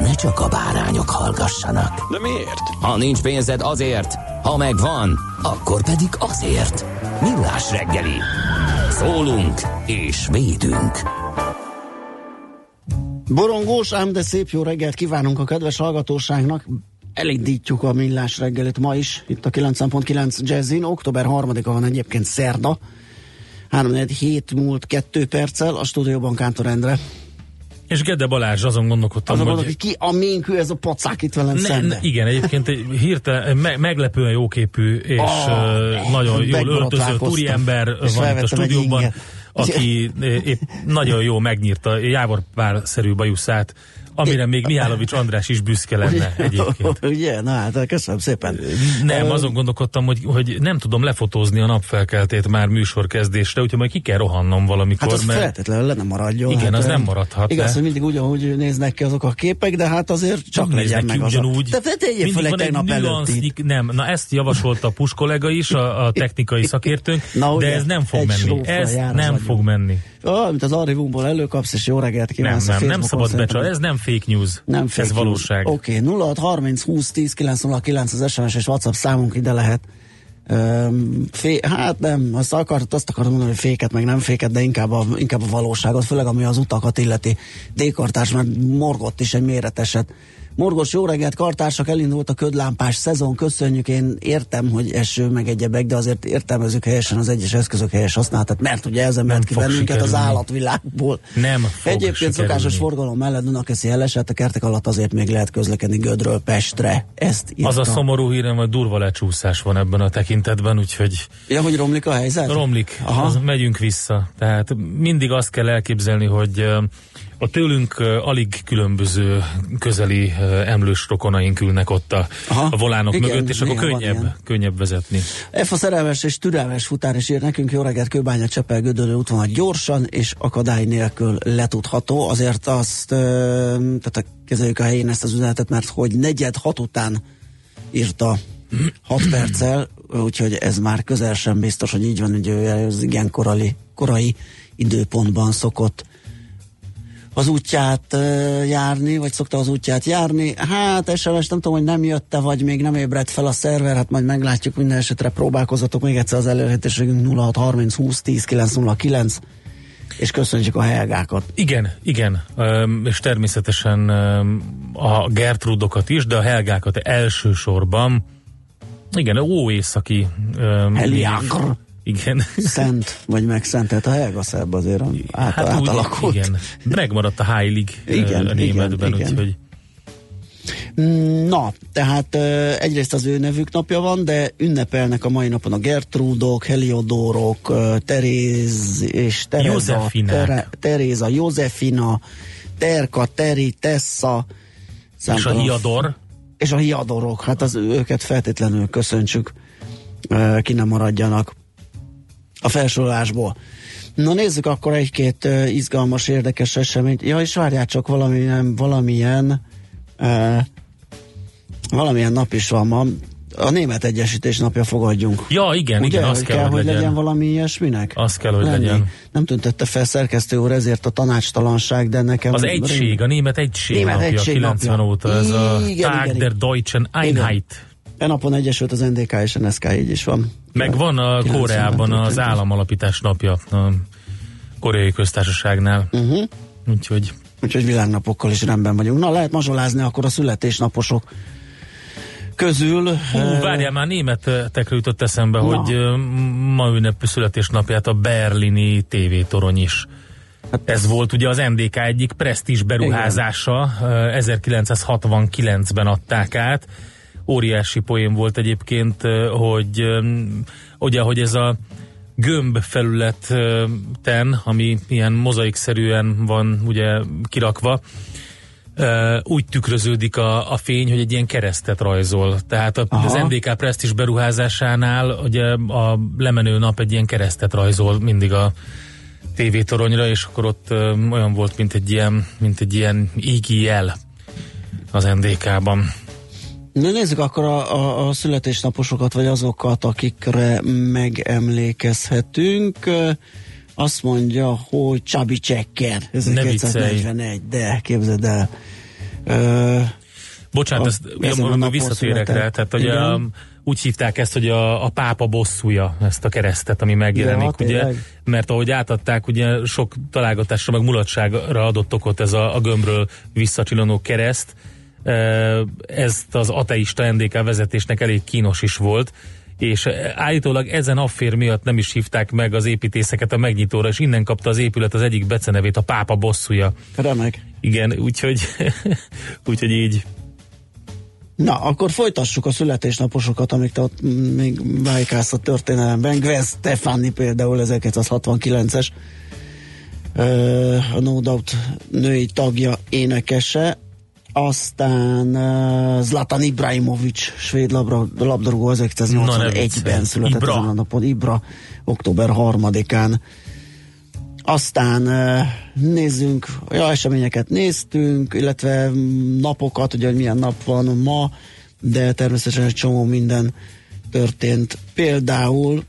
ne csak a bárányok hallgassanak. De miért? Ha nincs pénzed azért, ha megvan, akkor pedig azért. Millás reggeli. Szólunk és védünk. Borongós, ám de szép jó reggelt kívánunk a kedves hallgatóságnak. Elindítjuk a millás reggelit ma is, itt a 9.9 Jazzin. Október 3-a van egyébként szerda. 3 hét múlt 2 perccel a stúdióban Kántor Endre. És Gede Balázs, azon gondolkodtam, Azon hogy... ki a ménkű ez a pacák itt velem Ne, szemben. ne, igen, egyébként egy hirtelen me, meglepően jóképű és oh, nagyon jól megborotválkoztam. úriember van itt a stúdióban, aki épp nagyon jó megnyírta jávorpár-szerű bajuszát, amire még Mihálovics András is büszke lenne egyébként. Ugye? Na hát, köszönöm szépen. Nem, azon gondolkodtam, hogy, hogy nem tudom lefotózni a napfelkeltét már műsorkezdésre, úgyhogy majd ki kell rohannom valamikor, Hát az mert feltétlenül le nem maradjon. Igen, hát, az nem maradhat, Igaz, de- hogy mindig ugyanúgy néznek ki azok a képek, de hát azért csak Nem legyen meg ki az ugyanúgy. A... De tegyél fel egy tegnap Nem, na ezt javasolta a Pus kollega is, a, a technikai szakértőnk, Na, ugye, de ez nem fog menni. Ez nem fog menni. Mint az archívumból előkapsz, és jó reggelt Nem, kívánsz. nem, nem Facebookon szabad becsal. Ez nem fake news. Nem fake ez news. valóság. Oké, okay, 06 30 20 10 909 az SMS és WhatsApp számunk ide lehet. Um, fé, hát nem, azt, akart, azt akarom mondani, hogy féket, meg nem féket, de inkább a, inkább a valóságot, főleg ami az utakat illeti. D-kartárs, mert morgott is egy méreteset. Morgos, jó reggelt, kartársak, elindult a ködlámpás szezon, köszönjük, én értem, hogy eső meg egyebek, de azért értelmezzük helyesen az egyes eszközök helyes használatát, mert ugye ezen ment ki bennünket az sikerülni. állatvilágból. Nem Egyébként sikerülni. szokásos forgalom mellett Dunakeszi eleset, a kertek alatt azért még lehet közlekedni Gödről Pestre. Ezt írta. Az a szomorú hírem, hogy durva lecsúszás van ebben a tekintetben, úgyhogy Ja, hogy romlik a helyzet? romlik, Aha. az, megyünk vissza. Tehát mindig azt kell elképzelni, hogy a tőlünk alig különböző közeli emlős rokonaink ülnek ott a, Aha. a volánok Igen, mögött, és akkor könnyebb, könnyebb vezetni. F a szerelmes és türelmes futár is ír nekünk, jó reggelt, Kőbánya Csepel Gödöllő útvonal gyorsan és akadály nélkül letudható. Azért azt, tehát kezeljük a helyén ezt az üzenetet, mert hogy negyed hat után írta 6 perccel, úgyhogy ez már közel sem biztos, hogy így van, hogy ő az igen korali, korai időpontban szokott az útját járni, vagy szokta az útját járni. Hát SMS nem tudom, hogy nem jötte, vagy még nem ébredt fel a szerver, hát majd meglátjuk, minden esetre próbálkozatok még egyszer az elérhetőségünk 0630 20 10 909 és köszönjük a helgákat. Igen, igen, és természetesen a Gertrudokat is, de a Helgákat elsősorban, igen, ó északi öm, Heliágr. Igen. Szent, vagy megszentelt a helga szebb azért át, Hát úgy, átalakult. igen. Megmaradt a Heilig Igen, a németben, igen, úgyhogy Na, tehát egyrészt az ő nevük napja van, de ünnepelnek a mai napon a Gertrúdok, Heliodórok, ö, Teréz és Tereza, Józefinák. Teréza, Józefina, Terka, Teri, Tessa, és a Hiador, és a hiadorok, hát az őket feltétlenül köszöntsük, ki nem maradjanak a felsorolásból. Na nézzük akkor egy-két ö, izgalmas, érdekes eseményt. Ja, és várjál csak valamilyen, valamilyen ö, valamilyen nap is van ma. A német egyesítés napja fogadjunk. Ja, igen, Ugye, igen, az kell, hogy legyen. legyen valami ilyesminek? Az kell, hogy legyen. Nem tüntette fel szerkesztő úr ezért a tanácstalanság, de nekem... Az egység, a német egység Német napja, egység 90 napja. óta, ez a Igen, Tag igen, der igen. Deutschen Einheit. E napon egyesült az NDK és a NSK, így is van. Meg van a 90-ben Koreában az államalapítás napja a koreai köztársaságnál. Uh-huh. Úgyhogy úgyhogy világnapokkal is rendben vagyunk. Na, lehet mazsolázni akkor a születésnaposok közül. Hú, várjál, már németekről jutott eszembe, Na. hogy ma ünnepli születésnapját a berlini tévétorony is. Hát- Ez volt ugye az NDK egyik presztízs beruházása, ö, 1969-ben adták át. Óriási poén volt egyébként, hogy ugye, hogy ez a gömb felületen, ami ilyen mozaikszerűen van ugye kirakva, úgy tükröződik a, a fény, hogy egy ilyen keresztet rajzol. Tehát a, Aha. az NDK Prestige beruházásánál ugye a lemenő nap egy ilyen keresztet rajzol mindig a tévétoronyra, és akkor ott ö, olyan volt, mint egy ilyen, mint egy ilyen ígi jel az NDK-ban. Na nézzük akkor a, a, a születésnaposokat, vagy azokat, akikre megemlékezhetünk. Azt mondja, hogy Csabi Csekker, viccelj. 1941, de képzeld el. Ö, Bocsánat, A- ezt ezen a napon visszatérek rá. Tehát, hogy a, úgy hívták ezt, hogy a, a pápa bosszúja, ezt a keresztet, ami megjelenik, Ja, ugye? tényleg? Mert ahogy átadták, ugye sok találgatásra, meg mulatságra adott okot ez a, a gömbről visszacsillanó kereszt. Ezt az ateista NDK vezetésnek elég kínos is volt, és állítólag ezen affér miatt nem is hívták meg az építészeket a megnyitóra, és innen kapta az épület az egyik becenevét, a pápa bosszúja. remek. Igen, úgyhogy, úgyhogy így. Na, akkor folytassuk a születésnaposokat, amik te ott még vájkálsz a történelemben. Gwen Stefani például 1969-es ö, a No Doubt női tagja, énekese. Aztán uh, Zlatan Ibrahimovic, svéd labra, labdarúgó ne 1981-ben viccelj. született Ibra. ezen a napon. Ibra, október 3-án. Aztán uh, nézzünk, ja, eseményeket néztünk, illetve napokat, ugye, hogy milyen nap van ma, de természetesen egy csomó minden történt. Például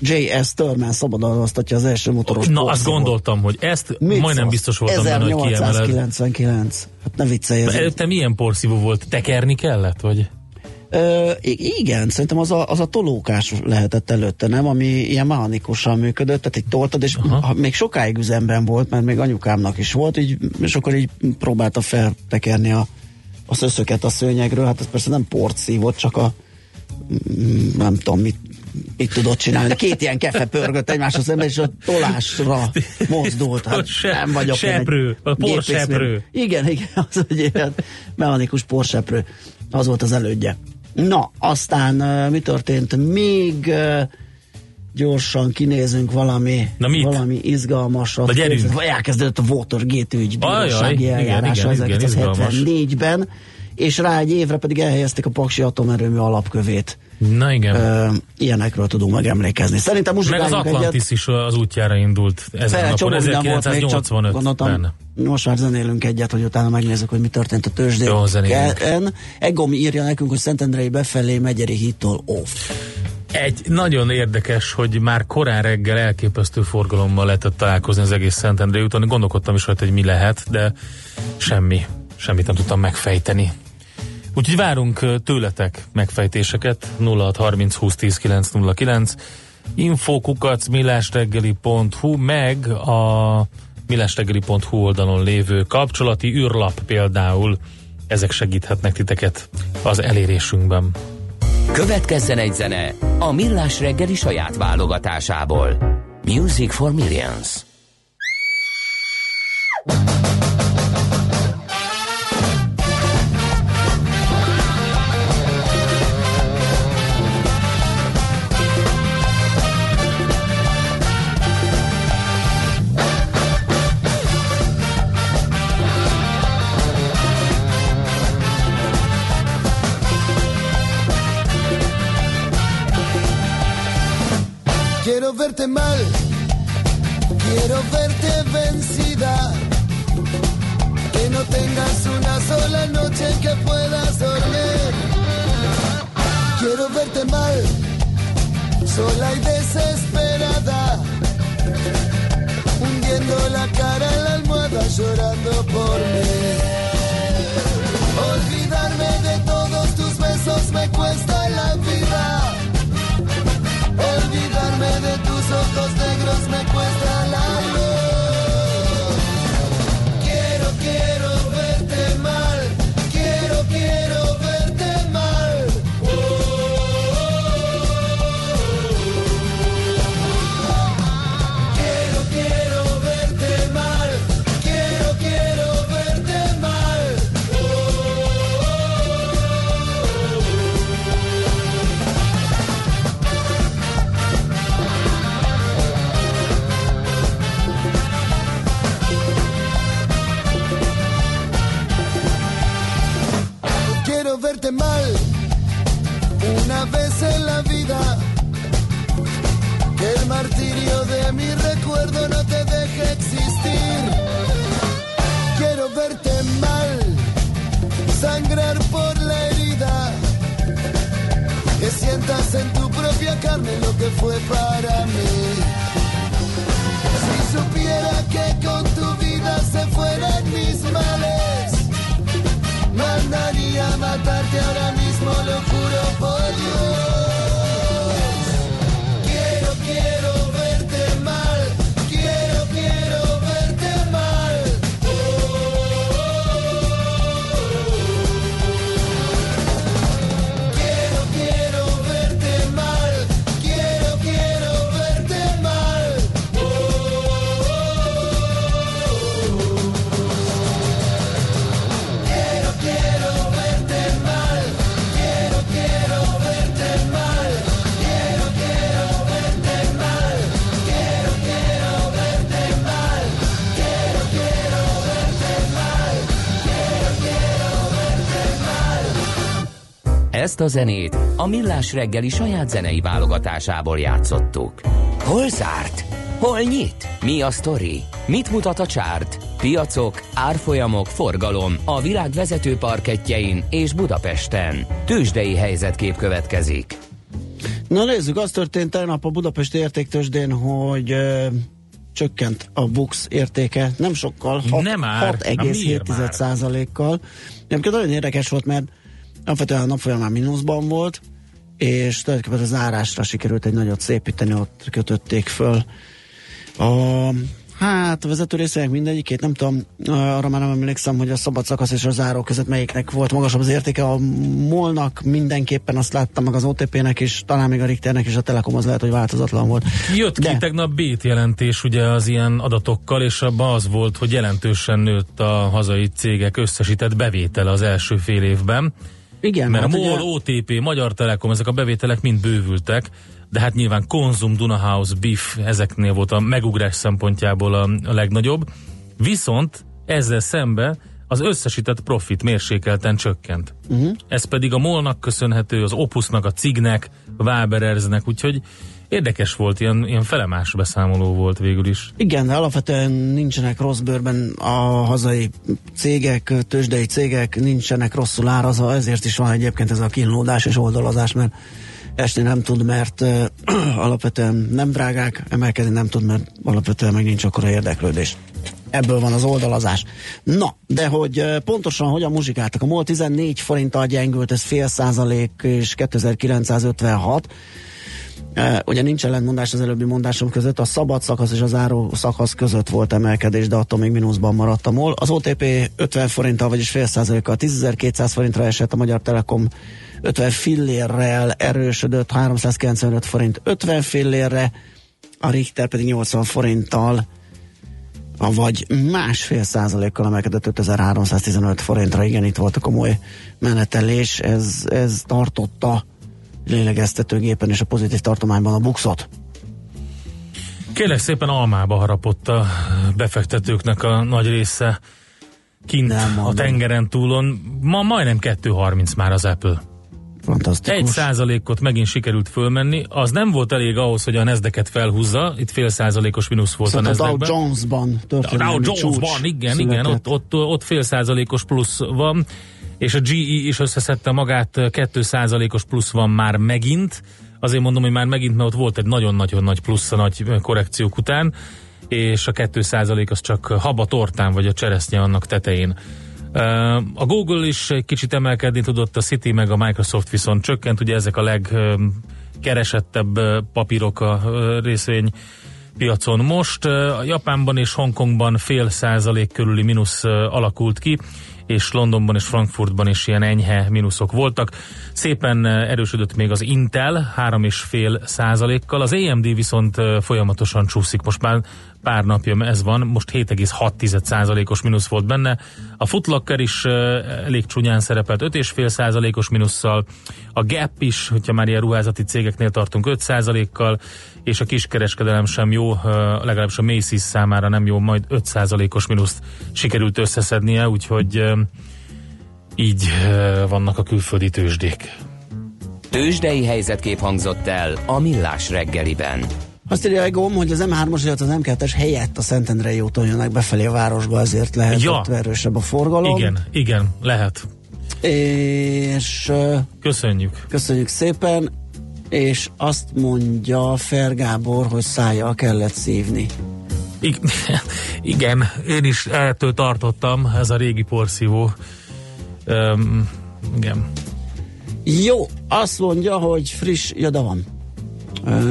J.S. Turman szabadalmaztatja az első motoros Na, azt gondoltam, hogy ezt Mit majdnem szólsz? biztos voltam benne, hogy kiemeled. 1899. Hát ne viccelj ez. Előtte milyen porszívó volt? Tekerni kellett, vagy? Ö, igen, szerintem az a, az a tolókás lehetett előtte, nem? Ami ilyen mechanikusan működött, tehát így toltad, és Aha. ha, még sokáig üzemben volt, mert még anyukámnak is volt, így, és akkor így próbálta feltekerni a, a szöszöket a szőnyegről, hát ez persze nem port szívott, csak a nem tudom, mit, mit tudott csinálni. Két ilyen kefe pörgött egymáshoz szemben, és a tolásra mozdult. Hát nem vagyok seprő, a porseprő. Igen, igen, az egy ilyen mechanikus porseprő. Az volt az elődje. Na, aztán mi történt még? Gyorsan kinézünk valami, Na mit? valami izgalmasat. Na gyerünk. Képzeld, Elkezdődött a Watergate ügy bírósági eljárása igen, igen, izgalmas. 1974-ben, és rá egy évre pedig elhelyezték a Paksi atomerőmű alapkövét. Na igen. Ö, ilyenekről tudunk megemlékezni. Szerintem Meg az muzsikáljunk egyet. Atlantis is az útjára indult ezen a napon, minden volt még, csak 1985-ben. gondoltam, most már zenélünk egyet, hogy utána megnézzük, hogy mi történt a tőzsdén. Egom írja nekünk, hogy Szentendrei befelé Megyeri hittól off. Egy nagyon érdekes, hogy már korán reggel elképesztő forgalommal lehetett találkozni az egész Szentendrei úton. Gondolkodtam is rajta, hogy mi lehet, de semmi. Semmit nem tudtam megfejteni. Úgyhogy várunk tőletek megfejtéseket 0630 20 10 909 infokukac millásreggeli.hu meg a millásreggeli.hu oldalon lévő kapcsolati űrlap például ezek segíthetnek titeket az elérésünkben. Következzen egy zene a Millás reggeli saját válogatásából. Music for Millions. Verte mal, quiero verte vencida. Que no tengas una sola noche en que puedas dormir. Quiero verte mal, sola y desesperada. Hundiendo la cara en la almohada, llorando por mí. Olvidarme de todos tus besos me cuesta ojos negros me cuesta la luz. mi recuerdo no te deje existir. Quiero verte mal, sangrar por la herida, que sientas en tu propia carne lo que fue para mí. Si supiera que con tu vida se fueran mis males, mandaría a matarte ahora mismo. Mal. Ezt a zenét a Millás reggeli saját zenei válogatásából játszottuk. Hol zárt? Hol nyit? Mi a sztori? Mit mutat a csárt? Piacok, árfolyamok, forgalom a világ vezető parketjein és Budapesten. Tősdei helyzetkép következik. Na nézzük, az történt tegnap a Budapesti értéktősdén, hogy ö, csökkent a BUX értéke, nem sokkal, hat- Nem már. Hát miért már? 6,7%-kal. Egyébként nagyon érdekes volt, mert alapvetően a nap folyamán mínuszban volt, és tulajdonképpen az árásra sikerült egy nagyot szépíteni, ott kötötték föl a Hát a vezető részének mindegyikét, nem tudom, arra már nem emlékszem, hogy a szabad szakasz és a záró között melyiknek volt magasabb az értéke. A molnak mindenképpen azt láttam, meg az OTP-nek is, talán még a Richternek és a Telekom az lehet, hogy változatlan volt. Jött ki De- tegnap bét jelentés ugye az ilyen adatokkal, és abban az volt, hogy jelentősen nőtt a hazai cégek összesített bevétele az első fél évben. Igen, Mert a hát MOL, ugye- OTP, Magyar Telekom, ezek a bevételek mind bővültek, de hát nyilván Konzum, Dunahouse, BIF, ezeknél volt a megugrás szempontjából a, a legnagyobb. Viszont ezzel szembe az összesített profit mérsékelten csökkent. Uh-huh. Ez pedig a MOL-nak köszönhető, az Opusnak, a Cignek, a Wabererznek, úgyhogy érdekes volt, ilyen, ilyen felemás beszámoló volt végül is. Igen, de alapvetően nincsenek rossz bőrben a hazai cégek, tőzsdei cégek, nincsenek rosszul árazva, ezért is van egyébként ez a kínlódás és oldalazás, mert esni nem tud, mert uh, alapvetően nem drágák, emelkedni nem tud, mert alapvetően meg nincs akkora érdeklődés. Ebből van az oldalazás. Na, de hogy pontosan hogyan muzsikáltak. A MOL 14 forinttal gyengült, ez fél százalék és 2956. Ugye nincs ellentmondás az előbbi mondásom között, a szabad szakasz és az záró szakasz között volt emelkedés, de attól még mínuszban maradt a. Az OTP 50 forinttal, vagyis fél százalékkal 10.200 forintra esett, a Magyar Telekom 50 fillérrel erősödött, 395 forint 50 fillérre, a Richter pedig 80 forinttal vagy másfél százalékkal emelkedett 5315 forintra. Igen, itt volt a komoly menetelés, ez, ez tartotta lélegeztetőgépen és a pozitív tartományban a buxot. Kérlek szépen almába harapott a befektetőknek a nagy része kint Nem a tengeren túlon. Ma majdnem 2.30 már az Apple. Fantasztikus. Egy százalékot megint sikerült fölmenni, az nem volt elég ahhoz, hogy a Nasdaq-et felhúzza, itt fél százalékos mínusz volt Szóval a a Dow. Jones-ban A Dow Jones-ban, igen, igen, született. ott, ott, ott fél százalékos plusz van, és a GE is összeszedte magát, 2 százalékos plusz van már megint. Azért mondom, hogy már megint, mert ott volt egy nagyon-nagyon nagy plusz a nagy korrekciók után, és a 2 százalék az csak haba tortán, vagy a cseresznye annak tetején. A Google is egy kicsit emelkedni tudott, a City meg a Microsoft viszont csökkent, ugye ezek a legkeresettebb papírok a részvény piacon most. A Japánban és Hongkongban fél százalék körüli mínusz alakult ki, és Londonban és Frankfurtban is ilyen enyhe mínuszok voltak. Szépen ö, erősödött még az Intel 3,5 százalékkal, az AMD viszont ö, folyamatosan csúszik. Most már pár napja ez van, most 7,6 százalékos mínusz volt benne. A Footlocker is ö, elég csúnyán szerepelt 5,5 százalékos mínusszal, a Gap is, hogyha már ilyen ruházati cégeknél tartunk 5 százalékkal, és a kiskereskedelem sem jó, legalábbis a Macy's számára nem jó, majd 5 százalékos mínuszt sikerült összeszednie, úgyhogy így vannak a külföldi tőzsdék. Tőzsdei helyzetkép hangzott el a Millás reggeliben. Azt írja Egom, hogy az M3-as, illetve az M2-es helyett a Szentendrei úton jönnek befelé a városba, ezért lehet Ja. ott erősebb a forgalom. Igen, igen, lehet. És Köszönjük. köszönjük szépen. És azt mondja Fergábor, hogy szájjal kellett szívni. I- igen, én is ettől tartottam, ez a régi porszívó. Um, igen. Jó, azt mondja, hogy friss, ja, de van.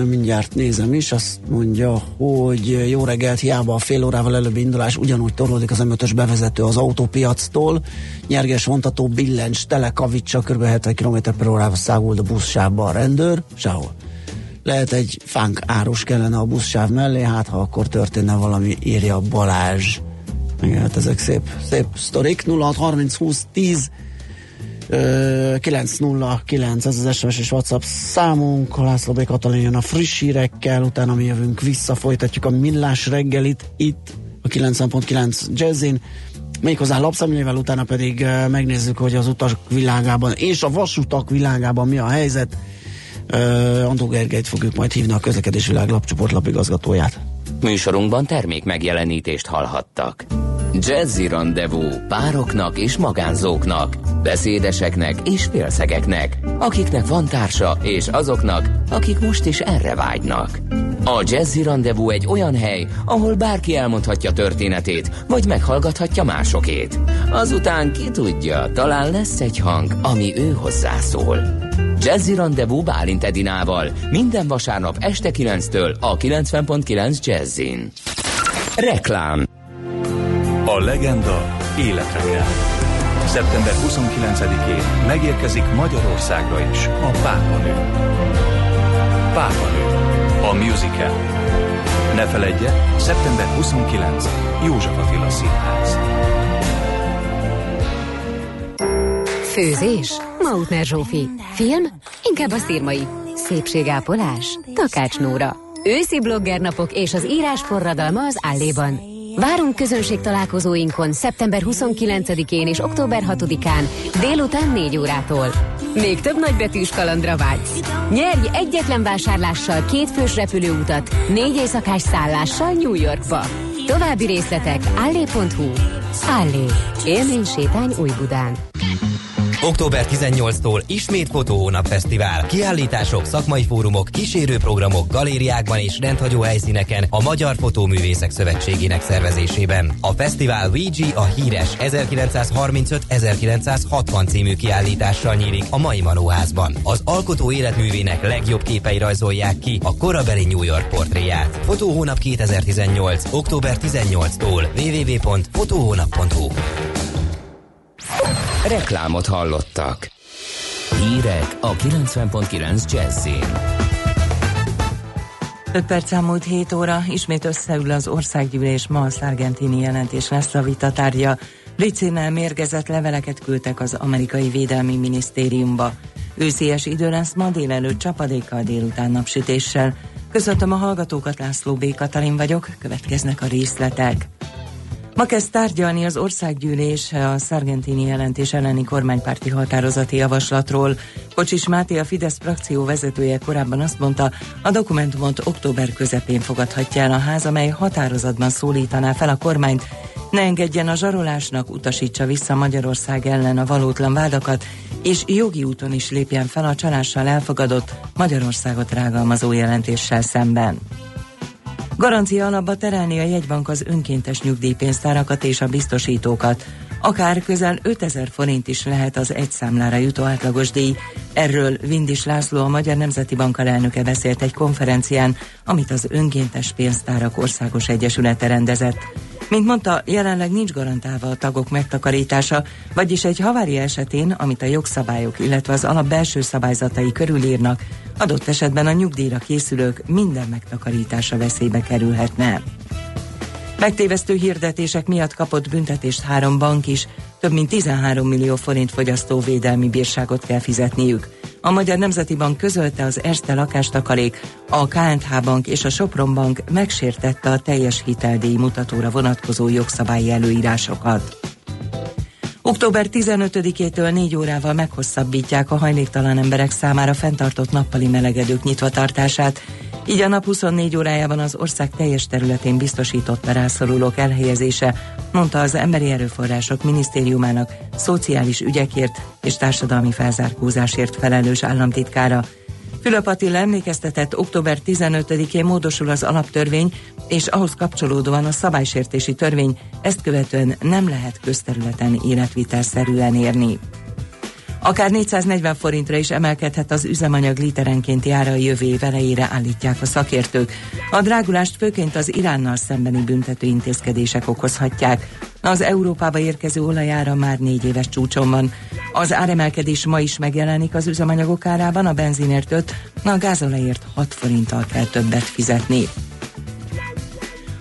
Mindjárt nézem is, azt mondja, hogy jó reggelt, hiába a fél órával előbbi indulás, ugyanúgy torlódik az M5-ös bevezető az autópiactól, nyerges vontató billencs, tele kavicsa, kb. 70 km per órával száguld a buszsávba a rendőr, sehol. Lehet egy fánk árus kellene a buszsáv mellé, hát ha akkor történne valami, írja Balázs. Igen, hát ezek szép, szép sztorik. 0630 20 10 Ö, 909, ez az SMS és WhatsApp számunk, László B. Katalin jön a friss hírekkel, utána mi jövünk vissza, folytatjuk a millás reggelit itt a 90.9 Jazzin, méghozzá lapszemlével, utána pedig megnézzük, hogy az utak világában és a vasutak világában mi a helyzet. Ö, Andó Gergelyt fogjuk majd hívni a közlekedés világ lapcsoport lapigazgatóját. Műsorunkban termék megjelenítést hallhattak. Jazzy Rendezvú pároknak és magánzóknak, beszédeseknek és félszegeknek, akiknek van társa és azoknak, akik most is erre vágynak. A Jazzy Rendezvú egy olyan hely, ahol bárki elmondhatja történetét, vagy meghallgathatja másokét. Azután ki tudja, talán lesz egy hang, ami ő hozzászól. Jazzy Rendezvú Bálint Edinával minden vasárnap este 9-től a 90.9 Jazzin. Reklám A legenda életre kell. Szeptember 29-én megérkezik Magyarországra is a Pápanő. Pápanő. A musical. Ne feledje, szeptember 29. József Attila Színház. Főzés? Mautner Zsófi. Film? Inkább a szírmai. Szépségápolás? Takács Nóra. Őszi bloggernapok és az írás forradalma az Álléban. Várunk közönség találkozóinkon szeptember 29-én és október 6-án délután 4 órától. Még több nagybetűs kalandra vágysz. Nyerj egyetlen vásárlással két fős repülőutat, négy éjszakás szállással New Yorkba. További részletek allé.hu. Allé. Élmény sétány Új-Budán. Október 18-tól ismét Fotóhónap Fesztivál. Kiállítások, szakmai fórumok, kísérőprogramok, galériákban és rendhagyó helyszíneken a Magyar Fotóművészek Szövetségének szervezésében. A fesztivál VG a híres 1935-1960 című kiállítással nyílik a mai Manóházban. Az alkotó életművének legjobb képei rajzolják ki a korabeli New York portréját. Fotóhónap 2018. október 18-tól www.fotóhónap.hu Reklámot hallottak. Hírek a 90.9 Jazzin. 5 perc elmúlt 7 óra, ismét összeül az országgyűlés, ma a szargentini jelentés lesz a vita tárgya. Blicénnel mérgezett leveleket küldtek az amerikai védelmi minisztériumba. Őszélyes idő lesz ma délelőtt csapadékkal délután napsütéssel. Köszöntöm a hallgatókat, László B. Katalin vagyok, következnek a részletek. Ma kezd tárgyalni az országgyűlés a szargentini jelentés elleni kormánypárti határozati javaslatról. Kocsis Máté, a Fidesz frakció vezetője korábban azt mondta, a dokumentumot október közepén fogadhatja el a ház, amely határozatban szólítaná fel a kormányt, ne engedjen a zsarolásnak, utasítsa vissza Magyarország ellen a valótlan vádakat, és jogi úton is lépjen fel a csalással elfogadott Magyarországot rágalmazó jelentéssel szemben. Garancia alapba terelni a jegybank az önkéntes nyugdíjpénztárakat és a biztosítókat. Akár közel 5000 forint is lehet az egy számlára jutó átlagos díj. Erről Vindis László, a Magyar Nemzeti Bank elnöke beszélt egy konferencián, amit az Önkéntes Pénztárak Országos Egyesülete rendezett. Mint mondta, jelenleg nincs garantálva a tagok megtakarítása, vagyis egy havária esetén, amit a jogszabályok, illetve az alap belső szabályzatai körülírnak, adott esetben a nyugdíjra készülők minden megtakarítása veszélybe kerülhetne. Megtévesztő hirdetések miatt kapott büntetést három bank is, több mint 13 millió forint fogyasztóvédelmi bírságot kell fizetniük. A Magyar Nemzeti Bank közölte az Erste lakástakarék, a KNH Bank és a Sopron Bank megsértette a teljes hiteldíj mutatóra vonatkozó jogszabályi előírásokat. Október 15-től 4 órával meghosszabbítják a hajléktalan emberek számára fenntartott nappali melegedők nyitvatartását, így a nap 24 órájában az ország teljes területén biztosított a rászorulók elhelyezése, mondta az Emberi Erőforrások Minisztériumának szociális ügyekért és társadalmi felzárkózásért felelős államtitkára. Fülöp Attila emlékeztetett, október 15-én módosul az alaptörvény, és ahhoz kapcsolódóan a szabálysértési törvény, ezt követően nem lehet közterületen életvitelszerűen érni. Akár 440 forintra is emelkedhet az üzemanyag literenkénti ára a jövő év elejére állítják a szakértők. A drágulást főként az Iránnal szembeni büntető intézkedések okozhatják. Az Európába érkező olajára már négy éves csúcson van. Az áremelkedés ma is megjelenik az üzemanyagok árában, a benzinért 5, a gázolajért 6 forinttal kell többet fizetni.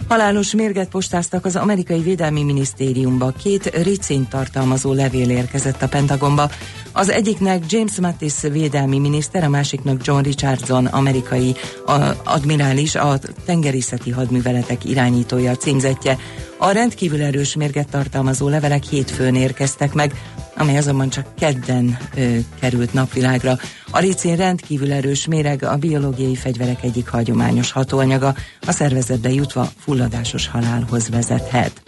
Halálos mérget postáztak az amerikai védelmi minisztériumba. Két ricin tartalmazó levél érkezett a Pentagonba. Az egyiknek James Mattis védelmi miniszter, a másiknak John Richardson amerikai a, admirális, a tengerészeti hadműveletek irányítója a címzetje. A rendkívül erős mérget tartalmazó levelek hétfőn érkeztek meg, amely azonban csak kedden ö, került napvilágra. A ricin rendkívül erős méreg a biológiai fegyverek egyik hagyományos hatóanyaga, a szervezetbe jutva fulladásos halálhoz vezethet.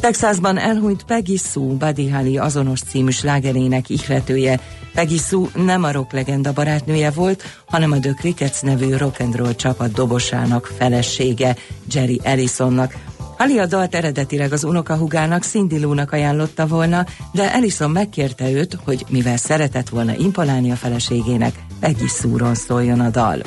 Texasban elhunyt Peggy Sue, Holly azonos című slágerének ihletője. Peggy Sue nem a rock legenda barátnője volt, hanem a The Crickets nevű rock and roll csapat dobosának felesége, Jerry Ellisonnak. Ali a dalt eredetileg az unokahugának, Cindy Lou-nak ajánlotta volna, de Ellison megkérte őt, hogy mivel szeretett volna imponálni a feleségének, Peggy Sue-ról szóljon a dal.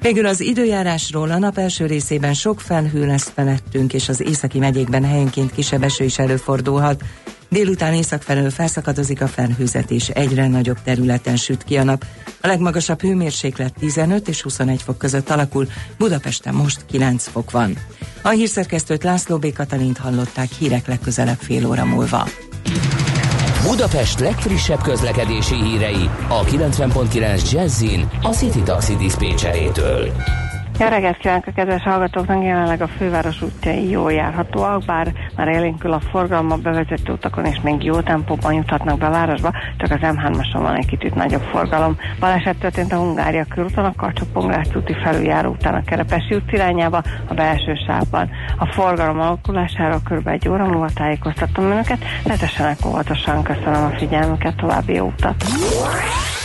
Végül az időjárásról a nap első részében sok felhő lesz felettünk, és az északi megyékben helyenként kisebb eső is előfordulhat. Délután észak felől felszakadozik a felhőzet, és egyre nagyobb területen süt ki a nap. A legmagasabb hőmérséklet 15 és 21 fok között alakul, Budapesten most 9 fok van. A hírszerkesztőt László B. Katalint hallották hírek legközelebb fél óra múlva. Budapest legfrissebb közlekedési hírei a 90.9 Jazzin a City Taxi. Jó reggelt kívánok a kedves hallgatóknak, jelenleg a főváros útjai jól járhatóak, bár már élénkül a forgalom a bevezető utakon, és még jó tempóban juthatnak be a városba, csak az M3-ason van egy kicsit nagyobb forgalom. Baleset történt a Hungária körúton, a karcsú úti felüljáró után a Kerepesi út irányába, a belső sávban. A forgalom alakulásáról kb. egy óra múlva tájékoztatom önöket, letessenek óvatosan, köszönöm a figyelmüket, további jó utat!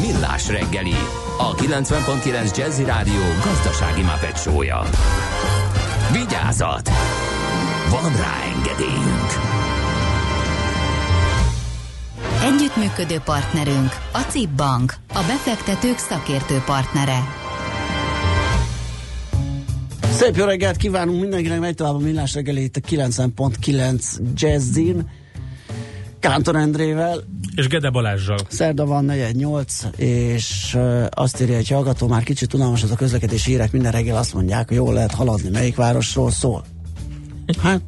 Millás reggeli, a 90.9 Jazzy Rádió gazdasági mapetsója. Vigyázat! Van rá engedélyünk! Együttműködő partnerünk a CIP Bank, a befektetők szakértő partnere. Szép jó reggelt kívánunk mindenkinek, megy tovább a millás reggeli itt a 90.9 Jazzin. Kántor Endrével. És Gede Balázsral. Szerda van 48, és azt írja egy hallgató, már kicsit unalmas az a közlekedési hírek, minden reggel azt mondják, hogy jól lehet haladni, melyik városról szól. Hát,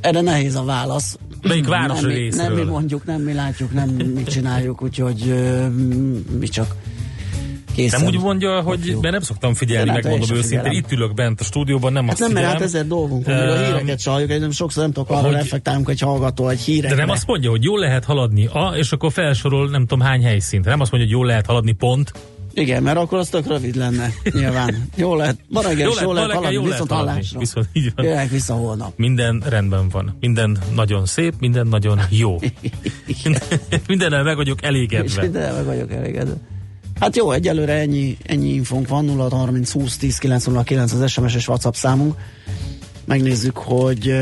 erre nehéz a válasz. Melyik város nem, részről? nem mi mondjuk, nem mi látjuk, nem mi csináljuk, úgyhogy mi csak készen. Nem úgy mondja, hogy mert nem szoktam figyelni, nem, megmondom őszintén. figyelem. Itt ülök bent a stúdióban, nem Hát azt nem, mert figyelem. hát ezer dolgunk még a híreket csaljuk, egy nem sokszor nem tudok arra hogy- reflektálunk, hogy hallgató egy hírekre. De nem azt mondja, hogy jól lehet haladni, a, és akkor felsorol nem tudom hány helyszínt. Nem azt mondja, hogy jól lehet haladni, pont. Igen, mert akkor az tök rövid lenne, nyilván. Jó lehet, ma reggel Jó lehet, haladni, jól viszont lehet hallásra. Viszont így van. Jöjjek vissza holnap. Minden rendben van. Minden nagyon szép, minden nagyon jó. Mindennel meg vagyok És elégedve. minden meg vagyok elégedve. Hát jó, egyelőre ennyi, ennyi infónk van, 0 30 20 10 909 az SMS és WhatsApp számunk. Megnézzük, hogy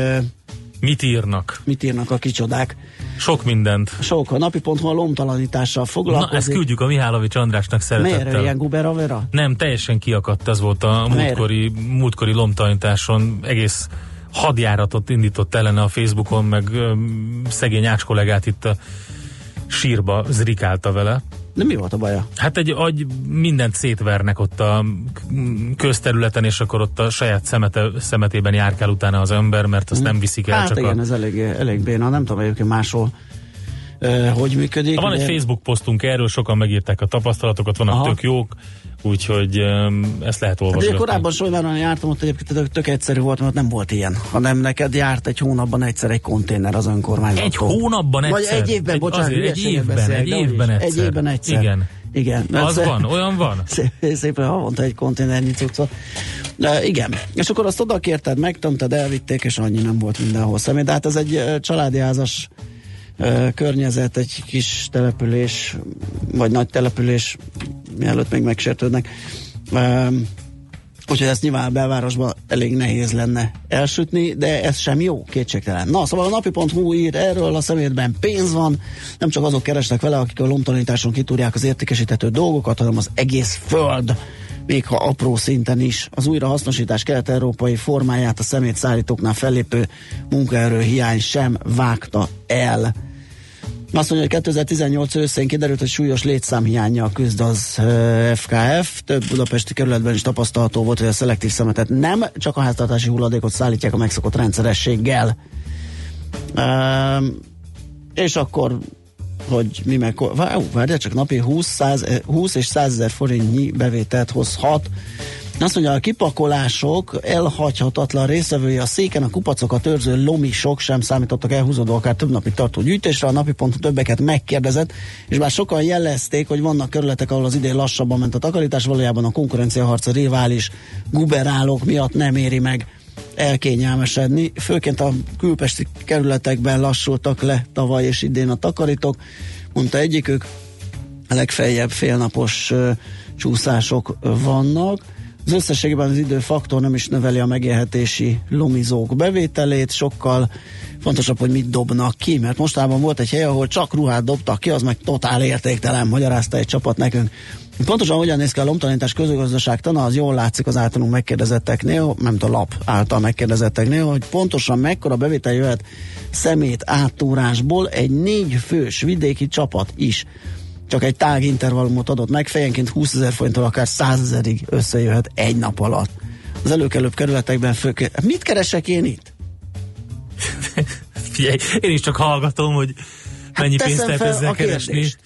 Mit írnak? mit írnak a kicsodák. Sok mindent. Sok, a napi.hu a lomtalanítással Na, foglalkozik. ezt küldjük a Mihálovics Andrásnak Miért szeretettel. ilyen guberavera? Nem, teljesen kiakadt, ez volt a Miért? múltkori, múltkori lomtalanításon egész hadjáratot indított ellene a Facebookon, meg öm, szegény Ács kollégát itt a sírba zrikálta vele. De mi volt a baja? Hát egy agy mindent szétvernek ott a közterületen, és akkor ott a saját szemete, szemetében járkál utána az ember, mert azt nem viszik el. Hát csak igen, a... ez elég, elég béna, nem tudom egyébként máshol uh, hogy működik. Van egy de- Facebook posztunk erről, sokan megírták a tapasztalatokat, vannak Aha. tök jók, úgyhogy um, ezt lehet Hát olvasni. korábban Sojváron jártam, ott egyébként tök, tök egyszerű volt, mert nem volt ilyen, hanem neked járt egy hónapban egyszer egy konténer az önkormányzattól. Egy hónapban Vagy egyszer? egy évben, Egy- bocsánat, azért, egy évben, beszélek, egy de évben Egy egyszer. évben egyszer. Igen. Igen. Az Mert- van, olyan van? Szép, szépen havonta egy konténernyi cuccot. De igen. És akkor azt oda kérted, megtömted, elvitték, és annyi nem volt mindenhol személy. De hát ez egy családi házas környezet, egy kis település, vagy nagy település, mielőtt még megsértődnek. Úgyhogy ezt nyilván a belvárosban elég nehéz lenne elsütni, de ez sem jó, kétségtelen. Na, szóval a napi.hu ír erről, a szemétben pénz van, nem csak azok keresnek vele, akik a lomtalanításon kitúrják az értékesíthető dolgokat, hanem az egész föld, még ha apró szinten is. Az újrahasznosítás kelet-európai formáját a szemét szállítóknál fellépő munkaerő hiány sem vágta el. Azt mondja, hogy 2018 őszén kiderült, hogy súlyos létszámhiányjal küzd az FKF. Több budapesti kerületben is tapasztalható volt, hogy a szelektív szemetet nem, csak a háztartási hulladékot szállítják a megszokott rendszerességgel. És akkor hogy mi meg, várjál csak napi 20, 100, eh, 20 és 100 ezer forintnyi bevételt hozhat. Azt mondja, a kipakolások elhagyhatatlan részevői a széken, a kupacokat őrző lomisok sem számítottak elhúzódó akár több napig tartó gyűjtésre. A napi pont többeket megkérdezett, és bár sokan jelezték, hogy vannak kerületek, ahol az idén lassabban ment a takarítás, valójában a konkurenciaharc a rivális guberálók miatt nem éri meg elkényelmesedni. Főként a külpesti kerületekben lassultak le tavaly és idén a takarítók, mondta egyikük, legfeljebb félnapos ö, csúszások vannak. Az összességében az időfaktor nem is növeli a megélhetési lomizók bevételét, sokkal fontosabb, hogy mit dobnak ki, mert mostában volt egy hely, ahol csak ruhát dobtak ki, az meg totál értéktelen, magyarázta egy csapat nekünk. Pontosan hogyan néz ki a lomtalanítás közigazgaságtana, az jól látszik az általunk megkérdezetteknél, nem a lap által megkérdezetteknél, hogy pontosan mekkora bevétel jöhet szemét áttúrásból egy négy fős vidéki csapat is csak egy tág intervallumot adott meg, fejenként 20 ezer forinttól akár 100 ezerig összejöhet egy nap alatt. Az előkelőbb kerületekben főként. Mit keresek én itt? Figyelj, én is csak hallgatom, hogy mennyi Hát pénzt lehet ezzel keresni. kérdést.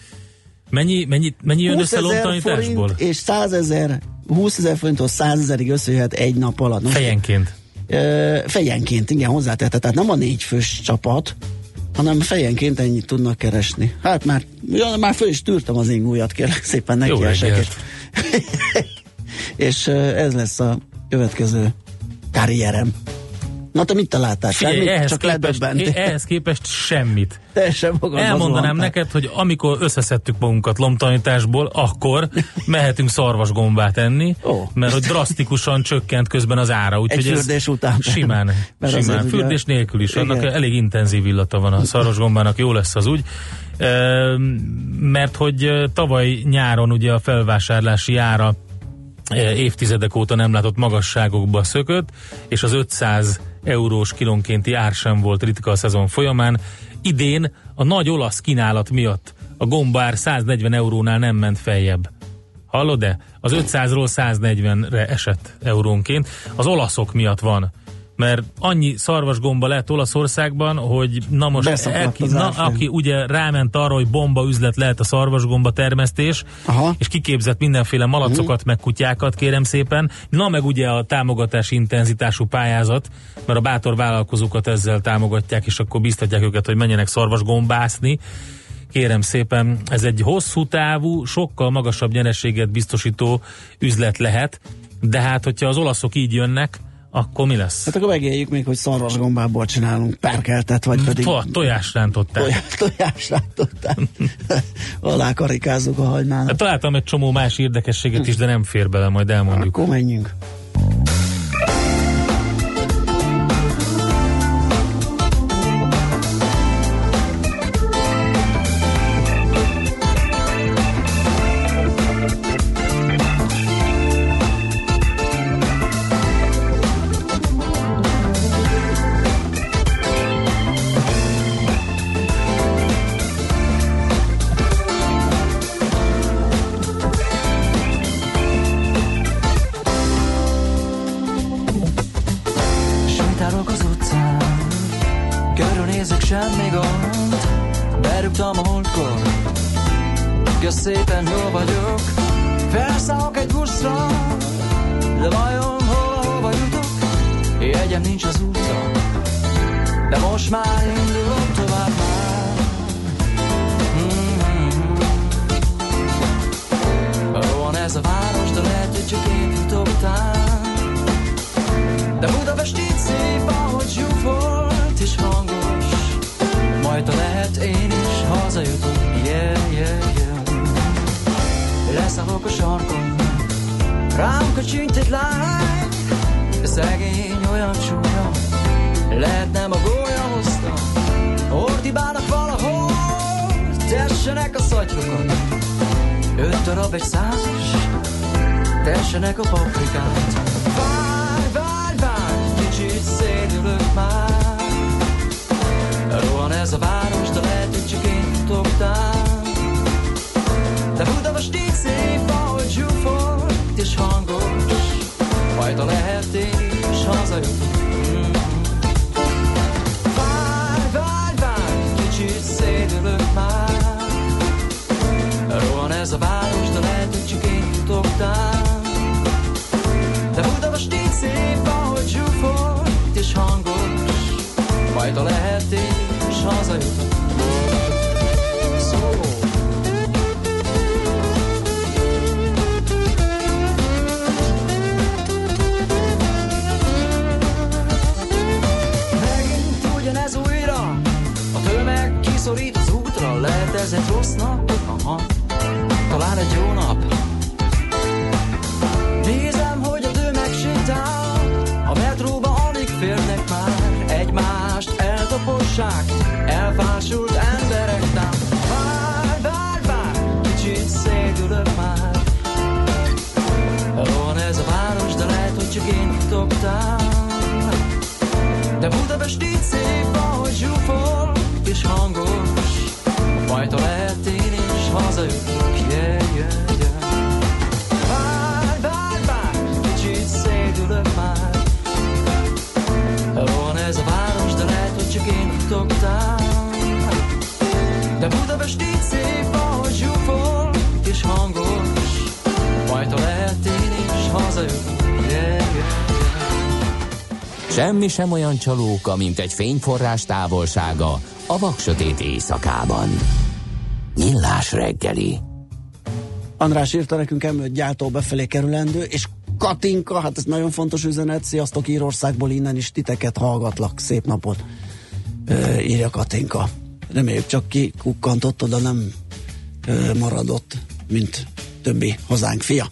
Mennyi, mennyi, mennyi jön 20 össze lomtalanításból? és 100 ezer, 20 ezer forinttól 100 ezerig összejöhet egy nap alatt. Most, Fejenként. Ö, fejenként, igen, hozzátette. Tehát nem a négy fős csapat, hanem fejenként ennyit tudnak keresni. Hát már, ja, már föl is tűrtem az ingújat, kérlek szépen Jó neki esek, és, ez lesz a következő karrierem. Na te mit találtál? Figyelj, Semmit? ehhez Csak képest, ledöbbent. ehhez képest semmit. Teljesen magadban Elmondanám neked, hogy amikor összeszedtük magunkat lomtalanításból, akkor mehetünk szarvasgombát enni, Ó. mert hogy drasztikusan csökkent közben az ára. Úgyhogy Egy ez fürdés után. Simán, Mert simán. ugye- Fürdés nélkül is. Annak Igen. elég intenzív illata van a szarvasgombának, jó lesz az úgy. Ehm, Mert hogy eh, tavaly nyáron ugye a felvásárlási ára eh, évtizedek óta nem látott magasságokba szökött, és az 500 eurós kilónkénti ár sem volt ritka a szezon folyamán. Idén a nagy olasz kínálat miatt a gombár 140 eurónál nem ment feljebb. Hallod-e? Az 500-ról 140-re esett eurónként. Az olaszok miatt van. Mert annyi szarvasgomba lett Olaszországban, hogy na most, az na, aki ugye ráment arra, hogy bomba üzlet lehet a szarvasgomba termesztés, Aha. és kiképzett mindenféle malacokat, meg kutyákat, kérem szépen. Na meg ugye a támogatási intenzitású pályázat, mert a bátor vállalkozókat ezzel támogatják, és akkor biztatják őket, hogy menjenek szarvasgombászni. Kérem szépen, ez egy hosszú távú, sokkal magasabb nyereséget biztosító üzlet lehet, de hát, hogyha az olaszok így jönnek, akkor mi lesz? Hát akkor megéljük még, hogy szarvasgombából csinálunk perkeltet, vagy pedig To- tojásrántották. tojás, tojás rántották. Alá karikázzuk a hagymának. Hát találtam egy csomó más érdekességet is, de nem fér bele, majd elmondjuk. Akkor menjünk. Én is hazajutok. Yeah, yeah, yeah. Leszállok a sarkon Rám kacsint egy lány. Szegény olyan csúnya Lehet nem a gólya hozta. Ordibálnak valahol Tessenek a szatyrokon Öt darab egy százas Tessenek a paprikát. Várj, várj, várj Kicsit szédülök már ez a város, de lehet, hogy csak én után De Budapest így szép, ahogy zsúfolt és hangos Majd ha lehet én is hazajutok Mm. Várj, várj, várj Kicsit már. Rohan ez a város, de lehet, hogy csak én után De Budapest így szép, ahogy zsúfolt és hangos Majd ha lehet én is hazajutok Szó. Megint újra. A tömeg kiszorít az útra Lehet ez egy rossz nap? Aha. Talán egy jó nap. Nézem, hogy a tömeg sétál. A metróba alig férnek már. Egymást eltapossák Elfásult emberek tám. Várj, várj, várj Kicsit szédülök már. Rohan ez a város, de lehet, hogy csak én után de Budapest így szép, Semmi sem olyan csalóka, mint egy fényforrás távolsága a vaksötét éjszakában. Nyillás reggeli. András írta nekünk emlőtt gyártó befelé kerülendő, és Katinka, hát ez nagyon fontos üzenet, sziasztok Írországból, innen is titeket hallgatlak, szép napot, ö, írja Katinka. Reméljük csak ki kukkantott, oda nem ö, maradott, mint többi hazánk fia.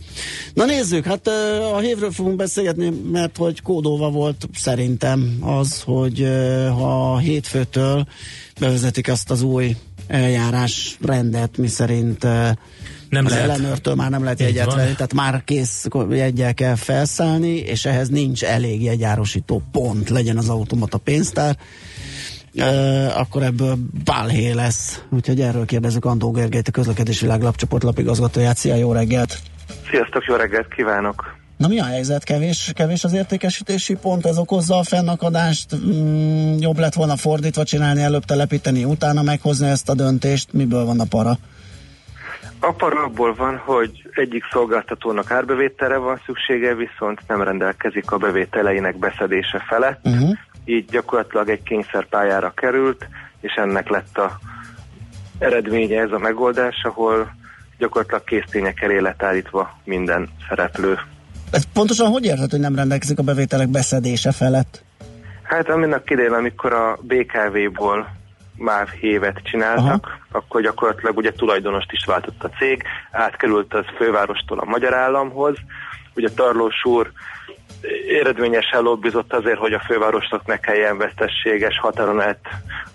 Na nézzük, hát a hévről fogunk beszélgetni, mert hogy kódolva volt szerintem az, hogy ha hétfőtől bevezetik azt az új eljárás rendet, mi szerint Nem az lehet. ellenőrtől már nem lehet jegyet venni, tehát már kész jegyel kell felszállni, és ehhez nincs elég jegyárosító pont, legyen az automata pénztár, Akkor ebből balhé lesz. Úgyhogy erről kérdezzük Andó Gergelyt, a közlekedési világ lapcsoport lapigazgatóját. Szia, jó reggelt! Sziasztok, jó reggelt kívánok! Na mi a helyzet? Kevés, kevés az értékesítési pont, ez okozza a fennakadást? Mm, jobb lett volna fordítva csinálni, előbb telepíteni, utána meghozni ezt a döntést? Miből van a para? A para abból van, hogy egyik szolgáltatónak árbevételre van szüksége, viszont nem rendelkezik a bevételeinek beszedése felett, Uh-huh. Így gyakorlatilag egy kényszerpályára került, és ennek lett a eredménye ez a megoldás, ahol gyakorlatilag késztények elé lett állítva minden szereplő. Ez pontosan hogy érted, hogy nem rendelkezik a bevételek beszedése felett? Hát aminek idején, amikor a BKV-ból MÁV hévet csináltak, Aha. akkor gyakorlatilag ugye tulajdonost is váltott a cég, átkerült az fővárostól a magyar államhoz, ugye Tarlós úr eredményesen lobbizott azért, hogy a fővárosnak ne kelljen vesztességes határon át,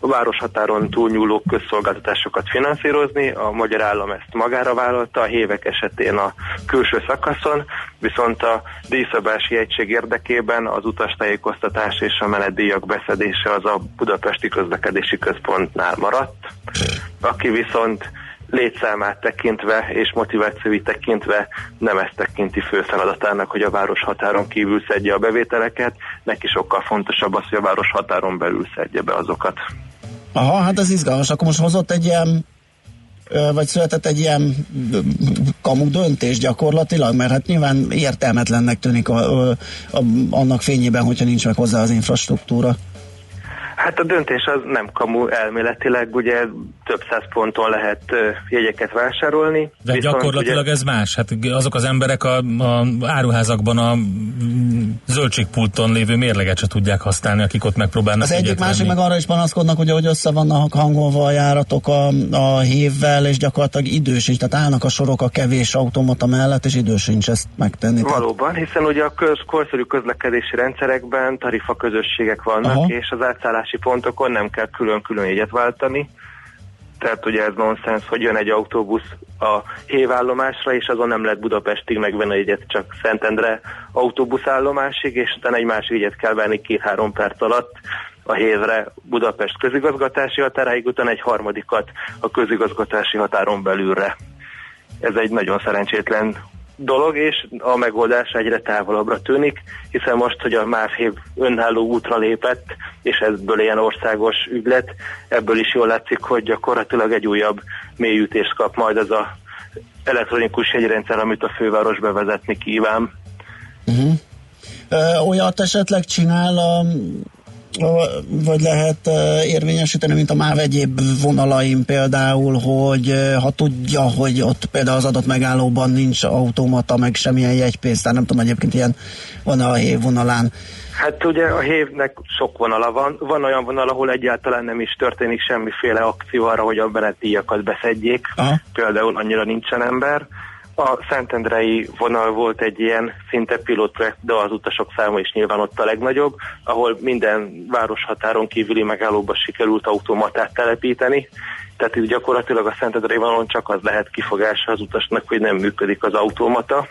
a városhatáron túlnyúló közszolgáltatásokat finanszírozni, a magyar állam ezt magára vállalta, a hévek esetén a külső szakaszon, viszont a díjszabási egység érdekében az utastájékoztatás és a menetdíjak beszedése az a Budapesti Közlekedési Központnál maradt, aki viszont létszámát tekintve és motivációi tekintve nem ezt tekinti fő feladatának, hogy a város határon kívül szedje a bevételeket, neki sokkal fontosabb az, hogy a város határon belül szedje be azokat. Aha, hát ez izgalmas. Akkor most hozott egy ilyen vagy született egy ilyen kamu döntés gyakorlatilag, mert hát nyilván értelmetlennek tűnik a, a, a, annak fényében, hogyha nincs meg hozzá az infrastruktúra. Hát a döntés az nem kamu elméletileg, ugye több száz ponton lehet jegyeket vásárolni. De viszont gyakorlatilag ez más. Hát azok az emberek a, a áruházakban a mm, zöldségpulton lévő mérleget se tudják használni, akik ott megpróbálnak Az egyik másik meg arra is panaszkodnak, ugye, hogy össze vannak hangolva a járatok a, a hévvel, és gyakorlatilag idős is, tehát állnak a sorok a kevés automata mellett, és idős sincs ezt megtenni. Tehát, Valóban, hiszen ugye a köz, korszerű közlekedési rendszerekben tarifa közösségek vannak, Aha. és az átszállási pontokon nem kell külön-külön jegyet váltani. Tehát ugye ez nonsens, hogy jön egy autóbusz a hévállomásra, és azon nem lehet Budapestig megvenni a jegyet, csak Szentendre autóbuszállomásig, és utána egy másik jegyet kell venni két-három perc alatt a hévre Budapest közigazgatási határáig, utána egy harmadikat a közigazgatási határon belülre. Ez egy nagyon szerencsétlen dolog, és a megoldás egyre távolabbra tűnik, hiszen most, hogy a MÁV önálló útra lépett, és ebből ilyen országos ügylet, ebből is jól látszik, hogy gyakorlatilag egy újabb mélyütést kap majd az a elektronikus jegyrendszer, amit a főváros bevezetni kíván. uh-huh. Ö, olyat esetleg csinál a, vagy lehet ö, érvényesíteni, mint a MÁV egyéb vonalaim például, hogy ö, ha tudja, hogy ott például az adott megállóban nincs automata, meg semmilyen jegypénztár, nem tudom, egyébként ilyen van a hév vonalán. Hát ugye a hévnek sok vonala van. Van olyan vonal, ahol egyáltalán nem is történik semmiféle akció arra, hogy a benetdíjakat beszedjék. Aha. Például annyira nincsen ember. A Szentendrei vonal volt egy ilyen szinte pilotprojekt, de az utasok száma is nyilván ott a legnagyobb, ahol minden városhatáron kívüli megállóba sikerült automatát telepíteni. Tehát itt gyakorlatilag a Szentendrei vonalon csak az lehet kifogása az utasnak, hogy nem működik az automata.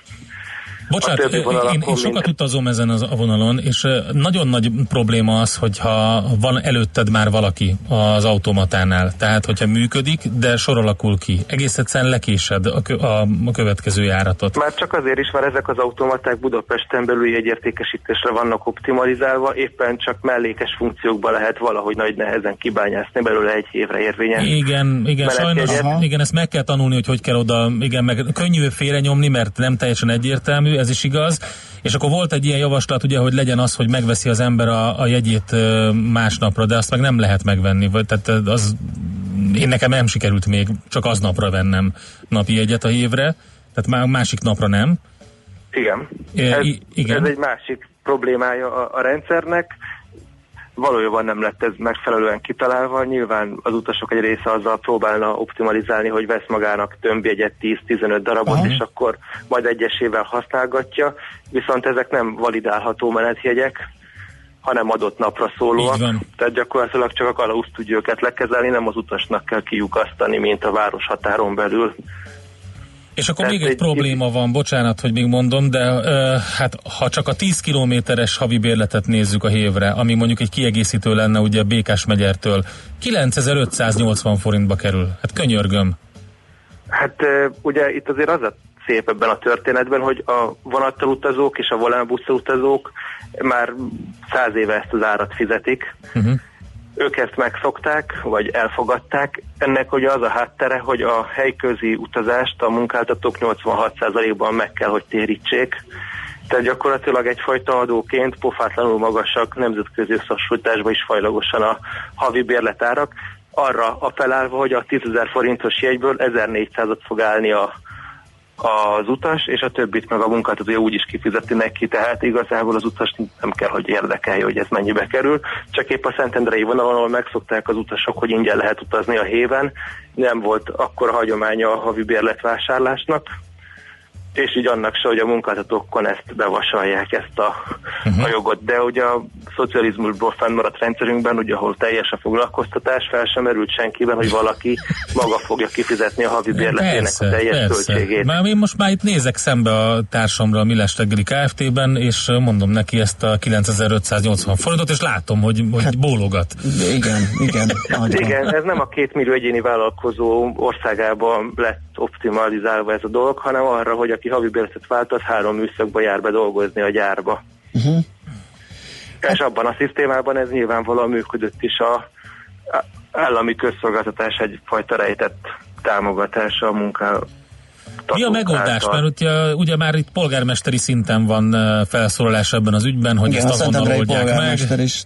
Bocsánat, én, én sokat utazom ezen az, a vonalon, és nagyon nagy probléma az, hogyha van előtted már valaki az automatánál. Tehát, hogyha működik, de sor alakul ki. Egész egyszerűen lekésed a, kö, a, a következő járatot. Már csak azért is, mert ezek az automaták Budapesten belüli egyértékesítésre vannak optimalizálva, éppen csak mellékes funkciókba lehet valahogy nagy nehezen kibányászni belőle egy évre érvényes. Igen, igen, sajnos, igen, ezt meg kell tanulni, hogy hogy kell oda, igen, meg könnyű félre nyomni, mert nem teljesen egyértelmű, ez is igaz. És akkor volt egy ilyen javaslat, ugye, hogy legyen az, hogy megveszi az ember a, a jegyét másnapra, de azt meg nem lehet megvenni, vagy tehát az én nekem nem sikerült még csak aznapra vennem napi jegyet a évre, tehát már másik napra nem. Igen. É, Ez, igen. ez egy másik problémája a, a rendszernek. Valójában nem lett ez megfelelően kitalálva. Nyilván az utasok egy része azzal próbálna optimalizálni, hogy vesz magának tömbjegyet 10-15 darabot, Aha. és akkor majd egyesével használgatja. Viszont ezek nem validálható menetjegyek, hanem adott napra szólóak. Tehát gyakorlatilag csak a kalauz tudja őket lekezelni, nem az utasnak kell kiukasztani, mint a város határon belül. És akkor Tehát még egy egy- probléma van, bocsánat, hogy még mondom, de ö, hát ha csak a 10 kilométeres havi bérletet nézzük a hévre, ami mondjuk egy kiegészítő lenne ugye Békás megyertől, 9580 forintba kerül. Hát könyörgöm. Hát ö, ugye itt azért az a szép ebben a történetben, hogy a vonattal utazók és a volánbusszal utazók már száz éve ezt az árat fizetik. Uh-huh. Ők ezt megszokták, vagy elfogadták. Ennek ugye az a háttere, hogy a helyközi utazást a munkáltatók 86%-ban meg kell, hogy térítsék. Tehát gyakorlatilag egyfajta adóként pofátlanul magasak nemzetközi összehasonlításban is fajlagosan a havi bérletárak, arra appellálva, hogy a 10 000 forintos jegyből 1400-at fog állni a, az utas, és a többit meg a munkáltatója úgy is kifizeti neki, tehát igazából az utas nem kell, hogy érdekelje, hogy ez mennyibe kerül, csak épp a Szentendrei vonalon, ahol megszokták az utasok, hogy ingyen lehet utazni a héven, nem volt akkor hagyománya a havi bérletvásárlásnak, és így annak se, hogy a munkáltatókon ezt bevasalják, ezt a, uh-huh. a jogot. De ugye a szocializmusból fennmaradt rendszerünkben, ugye, ahol teljes a foglalkoztatás, fel sem merült senkiben, hogy valaki maga fogja kifizetni a havi bérletének a teljes költségét. Már én most már itt nézek szembe a társamra a Millás reggeli Kft-ben, és mondom neki ezt a 9580 forintot, és látom, hogy, hogy hát, bólogat. Igen, igen. Igen, ez nem a két millió egyéni vállalkozó országában lett optimalizálva ez a dolog, hanem arra, hogy aki havi bérletet vált, az három műszakba jár be dolgozni a gyárba. Uh-huh. És abban a szisztémában ez nyilvánvalóan működött is a, a állami közszolgáltatás egyfajta rejtett támogatása a munká. Mi a megoldás? Mert ugye, ugye már itt polgármesteri szinten van felszólalás ebben az ügyben, hogy Igen, ezt a azonnal oldják meg. is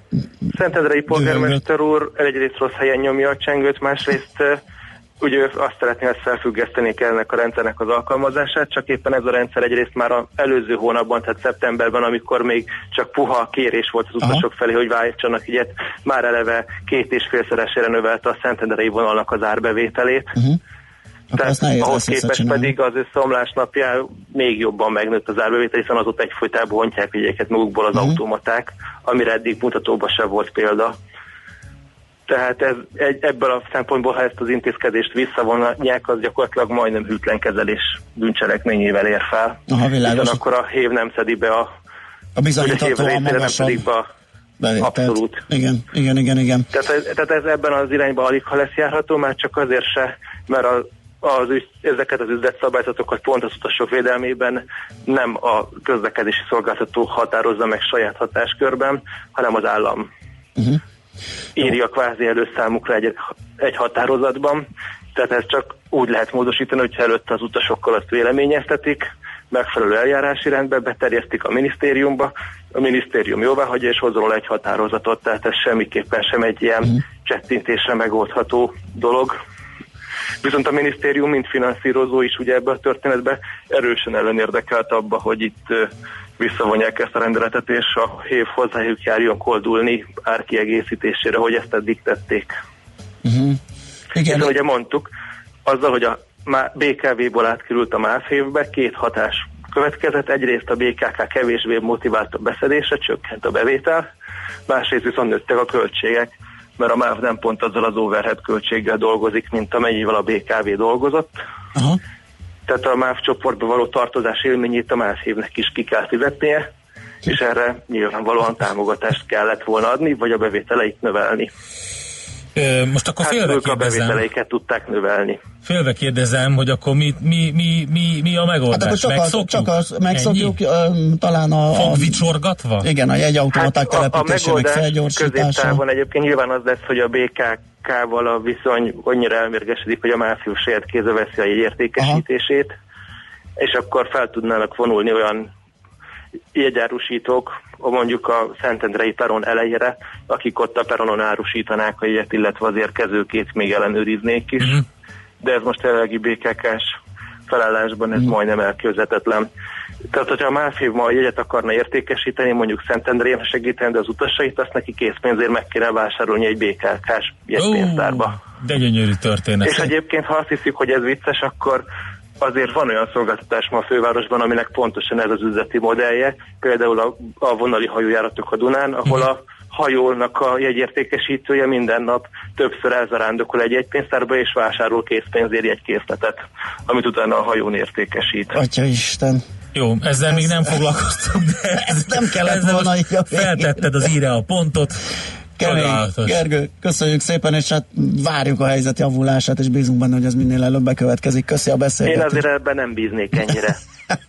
Szentendrei polgármester úr egyrészt rossz helyen nyomja a csengőt, másrészt ugye azt szeretné, hogy felfüggeszteni kell ennek a rendszernek az alkalmazását, csak éppen ez a rendszer egyrészt már az előző hónapban, tehát szeptemberben, amikor még csak puha kérés volt az utasok felé, hogy váltsanak ilyet, már eleve két és félszeresére növelte a Szentendrei vonalnak az árbevételét. Uh-huh. Nehéz ahhoz képest pedig az összeomlás napján még jobban megnőtt az árbevétel, hiszen azóta egyfolytában hontják ügyeket magukból az Mhm. automaták, amire eddig mutatóban sem volt példa. Tehát ez, egy, ebből a szempontból, ha ezt az intézkedést visszavonják, az gyakorlatilag majdnem hűtlen kezelés bűncselekményével ér fel. Aha, világos. Akkor a hév nem szedi be a, A bizonyítató vagy a nem magasabb pedig be a bevételt. Abszolút. Igen, igen, igen, igen. Tehát ez, tehát ez ebben az irányban alig ha lesz járható, már csak azért se, mert a, az, ezeket az üzletszabályzatokat pont az utasok védelmében nem a közlekedési szolgáltató határozza meg saját hatáskörben, hanem az állam Uh-huh. Írja kvázi elő számukra egy, egy határozatban. Tehát ez csak úgy lehet módosítani, hogyha előtte az utasokkal azt véleményeztetik, megfelelő eljárási rendbe beterjesztik a minisztériumba, a minisztérium jóvá hagyja és hozzon róla egy határozatot, tehát ez semmiképpen sem egy ilyen Mhm. csettintésre megoldható dolog. Viszont a minisztérium, mint finanszírozó is ugye ebbe a történetbe erősen ellenérdekelt abba, hogy itt visszavonják ezt a rendeletet, és a hév hozzájuk járjon koldulni árkiegészítésére, hogy ezt eddig tették. Uh-huh. Igen. Hiszen ugye mondtuk, azzal, hogy a BKV-ból átkerült a MÁV évbe, két hatás következett. Egyrészt a BKK kevésbé motivált a beszedésre, csökkent a bevétel, másrészt viszont nőttek a költségek, mert a MÁV nem pont azzal az overhead költséggel dolgozik, mint amennyivel a BKV dolgozott. Aha. Tehát a MÁV csoportba való tartozás élményét a MÁV évnek is ki kell fizetnie, és erre nyilvánvalóan támogatást kellett volna adni, vagy a bevételeit növelni. Most akkor Hát félve ők a kérdezem, bevételeiket tudták növelni. félve kérdezem, hogy akkor mi, mi, mi, mi, mi a Hát megoldás? akkor csak, megszokjuk? csak az, megszokjuk, Ennyi? ö, talán a, a, Fogvicsorgatva? igen, a jegyautomaták Hát a, a telepítésének megoldás felgyorsítása. középtávon egyébként nyilván az lesz, hogy a BKK-val a viszony annyira elmérgesedik, hogy a máfió saját kézbe veszi a jegyértékesítését, és akkor fel tudnának vonulni olyan jegyárusítók, a mondjuk a Szentendrei peron elejére, akik ott a peronon árusítanák a jegyet, illetve az érkezőkét még ellenőriznék is. Mhm. De ez most jelenlegi BKK-s felállásban ez majdnem elképzelhetetlen. Tehát, hogyha a MÁFév ma a jegyet akarna értékesíteni, mondjuk Szentendrén segíteni, de az utasait, azt neki készpénzért meg kéne vásárolni egy BKK-s jegypénztárba. De gyönyörű történet. És egyébként, ha azt hiszik, hogy ez vicces, akkor azért van olyan szolgáltatás ma a fővárosban, aminek pontosan ez az üzleti modellje, például a, a vonali hajójáratok a Dunán, ahol a hajónak a jegyértékesítője minden nap többször elzarándokol egy jegypénztárba, és vásárol készpénzért egy készletet, amit utána a hajón értékesít. Atya Isten. Jó, ezzel még nem foglalkoztunk, de Ez nem kellett ezzel volna. Feltetted az íre a pontot. Kemény. Csodálatos. Gergő, köszönjük szépen, és hát várjuk a helyzet javulását, és bízunk benne, hogy ez minél előbb bekövetkezik. Köszi a Én beszélgetést. azért ebben nem bíznék ennyire.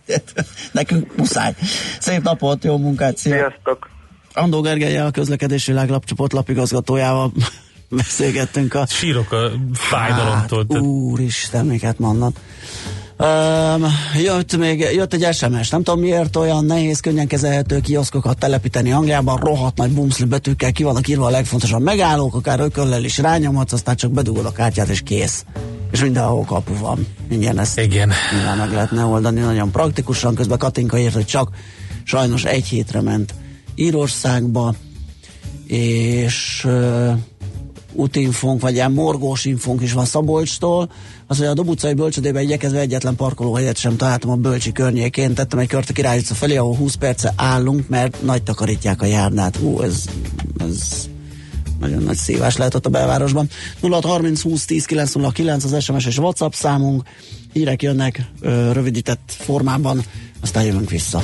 Nekünk muszáj. Szép napot, jó munkát, szia! Sziasztok! Andó Gergelyel, a közlekedési világlapcsoport lapigazgatójával beszélgettünk a... Sírok a fájdalomtól. Hát, úristen, miket mondod. Um, jött még, jött egy SMS, nem tudom miért olyan nehéz, könnyen kezelhető kioszkokat telepíteni Angliában, rohadt nagy bumszli betűkkel ki vannak írva a legfontosabb megállók, akár ököllel is rányomhatsz, aztán csak bedugod a kártyát és kész. És mindenhol kapu van. Igen, ezt Igen. nyilván meg lehetne oldani nagyon praktikusan, közben Katinka írt, hogy csak sajnos egy hétre ment Írországba, és útinfónk, vagy ilyen morgós infónk is van Szabolcstól, az, hogy a Dob utcai bölcsödében igyekezve egyetlen parkolóhelyet sem találtam a Bölcsi környékén, tettem egy kört a Király utca felé, ahol 20 perce állunk, mert nagy takarítják a járdát. Ú, ez, ez nagyon nagy szívás lehet ott a belvárosban. 0630 20 10 909 az SMS és WhatsApp számunk, hírek jönnek ö, rövidített formában, aztán jövünk vissza.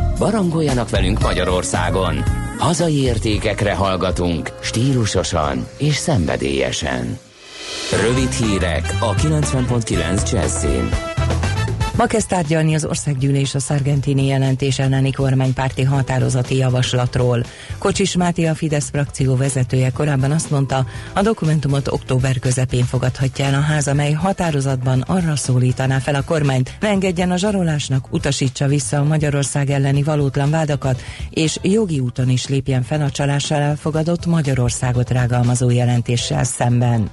Barangoljanak velünk Magyarországon. Hazai értékekre hallgatunk, stílusosan és szenvedélyesen. Rövid hírek a 90.9 Jazzin. Ma kezd tárgyalni az országgyűlés a szargentini jelentés elleni kormánypárti határozati javaslatról. Kocsis Máté a Fidesz frakció vezetője korábban azt mondta, a dokumentumot október közepén fogadhatja el a ház, amely határozatban arra szólítaná fel a kormányt, ne engedjen a zsarolásnak, utasítsa vissza a Magyarország elleni valótlan vádakat, és jogi úton is lépjen fel a csalással elfogadott Magyarországot rágalmazó jelentéssel szemben.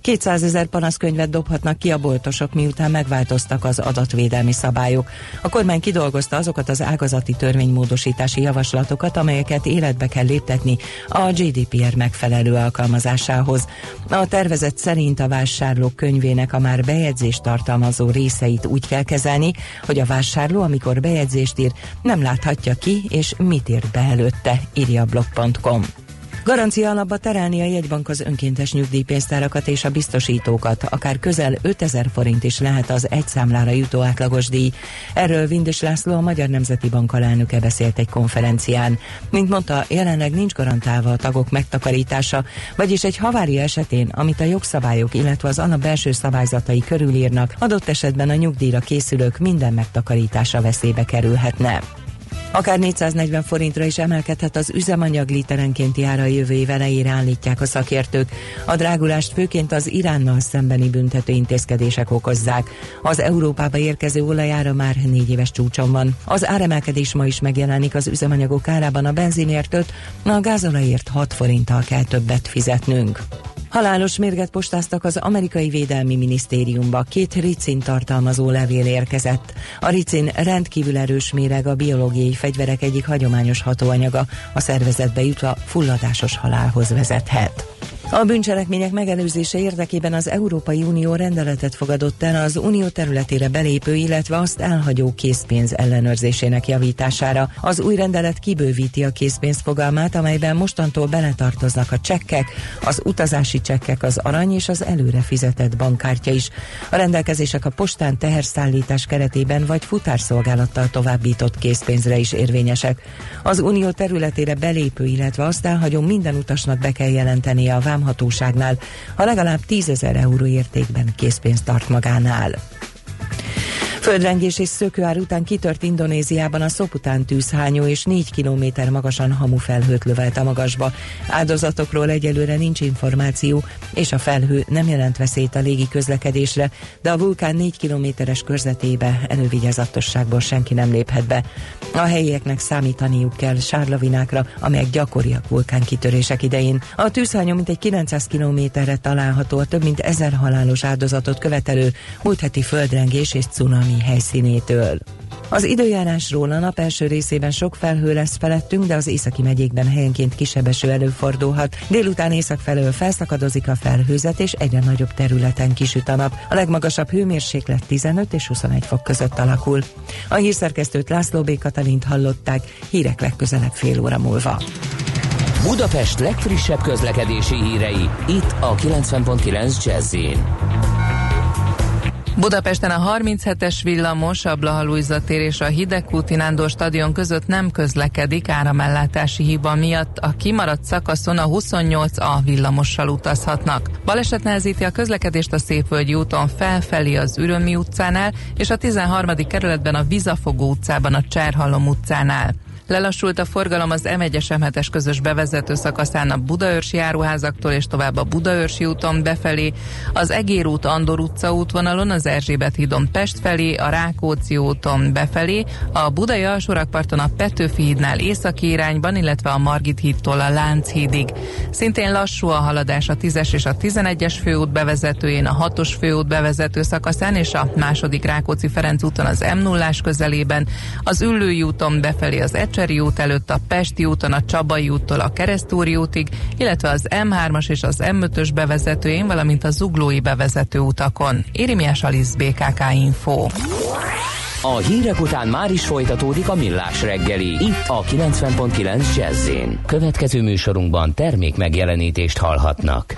200 ezer panaszkönyvet dobhatnak ki a boltosok, miután megváltoztak az adatvédelmi szabályok. A kormány kidolgozta azokat az ágazati törvénymódosítási javaslatokat, amelyeket életbe kell léptetni a GDPR megfelelő alkalmazásához. A tervezet szerint a vásárlók könyvének a már bejegyzést tartalmazó részeit úgy kell kezelni, hogy a vásárló, amikor bejegyzést ír, nem láthatja ki és mit írt be előtte, írja blog.com. Garancia alapba terelni a jegybank az önkéntes nyugdíjpénztárakat és a biztosítókat, akár közel 5000 forint is lehet az egy számlára jutó átlagos díj. Erről Vindus László, a Magyar Nemzeti Bank alelnöke beszélt egy konferencián. Mint mondta, jelenleg nincs garantálva a tagok megtakarítása, vagyis egy havária esetén, amit a jogszabályok, illetve az alap belső szabályzatai körülírnak, adott esetben a nyugdíjra készülők minden megtakarítása veszélybe kerülhetne. Akár 440 forintra is emelkedhet az üzemanyag literenkénti ára jövő év elejére állítják a szakértők. A drágulást főként az Iránnal szembeni büntető intézkedések okozzák. Az Európába érkező olajára már négy éves csúcson van. Az áremelkedés ma is megjelenik az üzemanyagok árában a benzinért 5, a gázolajért 6 forinttal kell többet fizetnünk. Halálos mérget postáztak az amerikai védelmi minisztériumba. Két ricin tartalmazó levél érkezett. A ricin rendkívül erős méreg a biológiai fegyverek egyik hagyományos hatóanyaga, a szervezetbe jutva fulladásos halálhoz vezethet. A bűncselekmények megelőzése érdekében az Európai Unió rendeletet fogadott el az unió területére belépő, illetve azt elhagyó készpénz ellenőrzésének javítására. Az új rendelet kibővíti a készpénz fogalmát, amelyben mostantól beletartoznak a csekkek, az utazási csekkek, az arany és az előre fizetett bankkártya is. A rendelkezések a postán teherszállítás keretében vagy futárszolgálattal továbbított készpénzre is érvényesek. Az unió területére belépő, illetve azt elhagyó minden utasnak be kell jelentenie a vám vámhatóságnál, ha legalább 10 ezer euró értékben készpénzt tart magánál. Földrengés és szökőár után kitört Indonéziában a Szopután tűzhányó és 4 kilométer magasan hamufelhőt lövelt a magasba. Áldozatokról egyelőre nincs információ, és a felhő nem jelent veszélyt a légi közlekedésre, de a vulkán 4 kilométeres körzetébe elővigyázatosságból senki nem léphet be. A helyieknek számítaniuk kell sárlavinákra, amelyek gyakoriak vulkánkitörések idején. A tűzhányó mintegy 900 kilométerre található a több mint ezer halálos áldozatot követelő múlt heti földrengés és cunami valami helyszínétől. Az időjárásról a nap első részében sok felhő lesz felettünk, de az északi megyékben helyenként kisebb eső előfordulhat. Délután észak felől felszakadozik a felhőzet, és egyre nagyobb területen kisüt a nap. A legmagasabb hőmérséklet 15 és 21 fok között alakul. A hírszerkesztőt László B. Katalint hallották, hírek legközelebb fél óra múlva. Budapest legfrissebb közlekedési hírei, itt a 90.9 jazz Budapesten a 37-es villamos, a Blaha tér és a Hidegkúti Nándor stadion között nem közlekedik áramellátási hiba miatt. A kimaradt szakaszon a 28A villamossal utazhatnak. Baleset nehezíti a közlekedést a Szépvölgyi úton felfelé az Ürömi utcánál és a 13. kerületben a Vizafogó utcában a Cserhalom utcánál. Lelassult a forgalom az M1-es M7-es közös bevezető szakaszán a Budaörsi járuházaktól és tovább a Budaörsi úton befelé, az Egér út Andor utca útvonalon, az Erzsébet hídon Pest felé, a Rákóczi úton befelé, a Budai alsórakparton a Petőfi hídnál északi irányban, illetve a Margit hídtól a Lánchídig. Szintén lassú a haladás a 10-es és a 11-es főút bevezetőjén, a 6-os főút bevezető szakaszán és a második Rákóczi Ferenc úton az m 0 közelében, az Üllői úton befelé az Ecse Becseri út előtt a Pesti úton a Csabai úttól a Keresztúri útig, illetve az M3-as és az M5-ös bevezetőjén, valamint a Zuglói bevezető utakon. Érimiás Alisz BKK Info. A hírek után már is folytatódik a millás reggeli. Itt a 90.9 jazz Következő műsorunkban termék megjelenítést hallhatnak.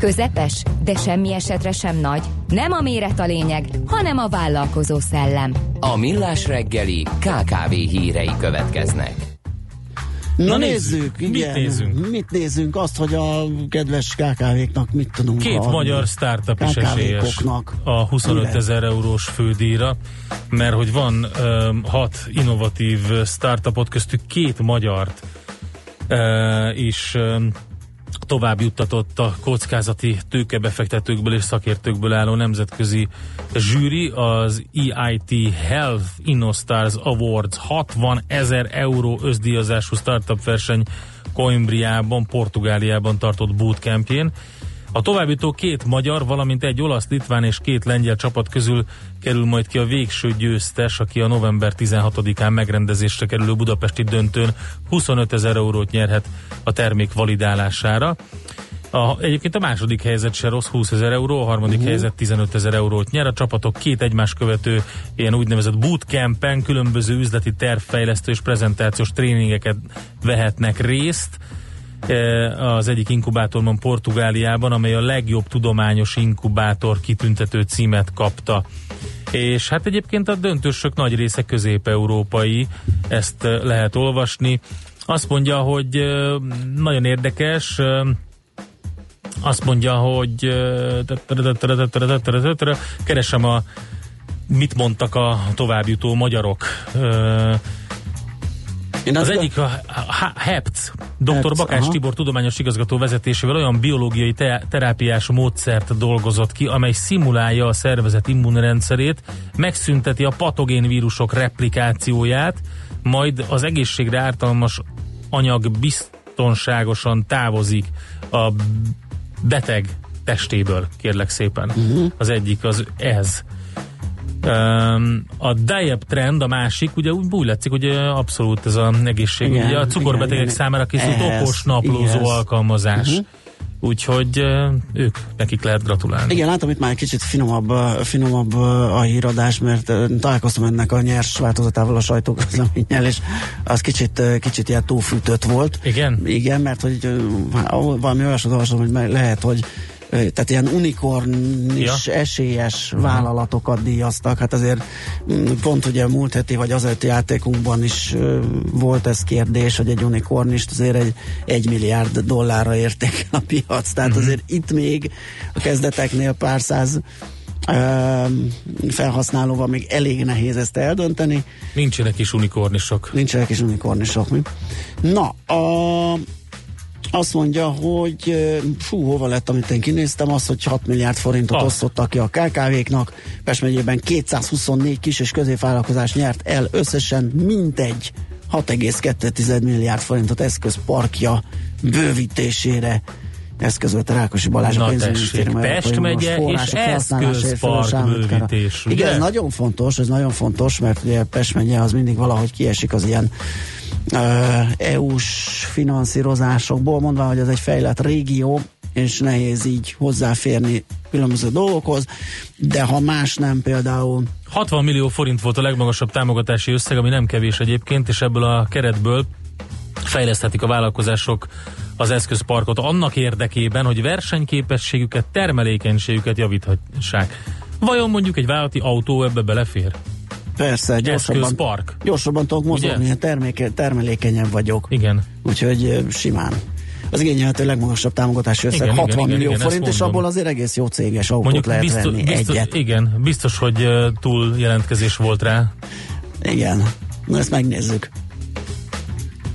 Közepes, de semmi esetre sem nagy. Nem a méret a lényeg, hanem a vállalkozó szellem. A millás reggeli KKV hírei következnek. Na, Na nézzük, nézzük, igen. mit nézzünk? Mit nézzünk? Azt, hogy a kedves KKV-knak mit tudunk Két adni. magyar startup is esélyes a 25 Mivel? ezer eurós fődíjra, mert hogy van um, hat innovatív startupot, köztük két magyart uh, is um, tovább juttatott a kockázati tőkebefektetőkből és szakértőkből álló nemzetközi zsűri, az EIT Health InnoStars Awards 60 ezer euró összdíjazású startup verseny Coimbriában, Portugáliában tartott bootcampjén. A továbbító két magyar, valamint egy olasz, litván és két lengyel csapat közül kerül majd ki a végső győztes, aki a november 16-án megrendezésre kerülő budapesti döntőn 25 ezer eurót nyerhet a termék validálására. A, egyébként a második helyzet se rossz, 20 ezer euró, a harmadik uh-huh. helyzet 15 ezer eurót nyer. A csapatok két egymás követő ilyen úgynevezett bootcampen különböző üzleti tervfejlesztő és prezentációs tréningeket vehetnek részt az egyik inkubátorban Portugáliában, amely a legjobb tudományos inkubátor kitüntető címet kapta. És hát egyébként a döntősök nagy része közép-európai, ezt lehet olvasni. Azt mondja, hogy nagyon érdekes, azt mondja, hogy keresem a mit mondtak a továbbjutó magyarok. Én az egyik a, a HEPC, dr. HEPC, aha. Tibor tudományos igazgató vezetésével olyan biológiai te- terápiás módszert dolgozott ki, amely szimulálja a szervezet immunrendszerét, megszünteti a patogén vírusok replikációját, majd az egészségre ártalmas anyag biztonságosan távozik a beteg testéből, kérlek szépen. Uh-huh. Az egyik az ez. A diet trend, a másik, ugye úgy, látszik, hogy abszolút ez a egészség. Igen, ugye a cukorbetegek igen, igen. számára készült Ehhez, okos naplózó ehhez. alkalmazás. Mhm. Úgyhogy ők, nekik lehet gratulálni. Igen, látom itt már egy kicsit finomabb, finomabb a híradás, mert találkoztam ennek a nyers változatával a sajtóközleménnyel, és az kicsit, kicsit ilyen túlfűtött volt. Igen? Igen, mert hogy valami olvasom, hogy lehet, hogy tehát ilyen unikornis Ja. esélyes vállalatokat díjaztak. Hát azért mm, pont ugye múlt heti vagy az előtti játékunkban is volt ez kérdés, hogy egy unikornist azért egy, egy milliárd dollárra érték a piac. Tehát Mhm. azért itt még a kezdeteknél pár száz felhasználóval még elég nehéz ezt eldönteni. Nincsenek is unikornisok. Nincsenek is unikornisok, mi? Na, a, azt mondja, hogy fú, hova lett, amit én kinéztem, az, hogy 6 milliárd forintot Ah. osztottak ki a KKV-knak. Pest megyében 224 kis és középvállalkozás nyert el összesen mintegy 6,2 milliárd forintot eszközparkja bővítésére eszközölte Rákosi Balázs a Na pénzügyminisztérium tessék, Pest megye és eszközpark bővítés, Igen, ez nagyon fontos, ez nagyon fontos, mert ugye Pest megye az mindig valahogy kiesik az ilyen EU-s finanszírozásokból, mondva, hogy ez egy fejlett régió, és nehéz így hozzáférni különböző dolgokhoz, de ha más nem például 60 millió forint volt a legmagasabb támogatási összeg, ami nem kevés egyébként, és ebből a keretből fejleszthetik a vállalkozások az eszközparkot annak érdekében, hogy versenyképességüket, termelékenységüket javíthassák. Vajon mondjuk egy vállalati autó ebbe belefér? Persze gyorsabban, Eszközpark. gyorsabban tudok mozogni, Ugye? terméke, termelékenyebb vagyok. Igen. Úgyhogy simán. Az igényelhető legmagasabb támogatási összeg Igen, 60 igen, millió igen, forint, és abból azért egész jó céges autót Mondjuk lehet biztos, venni biztos, egyet. igen, biztos, hogy túl jelentkezés volt rá. Igen. Na ezt megnézzük.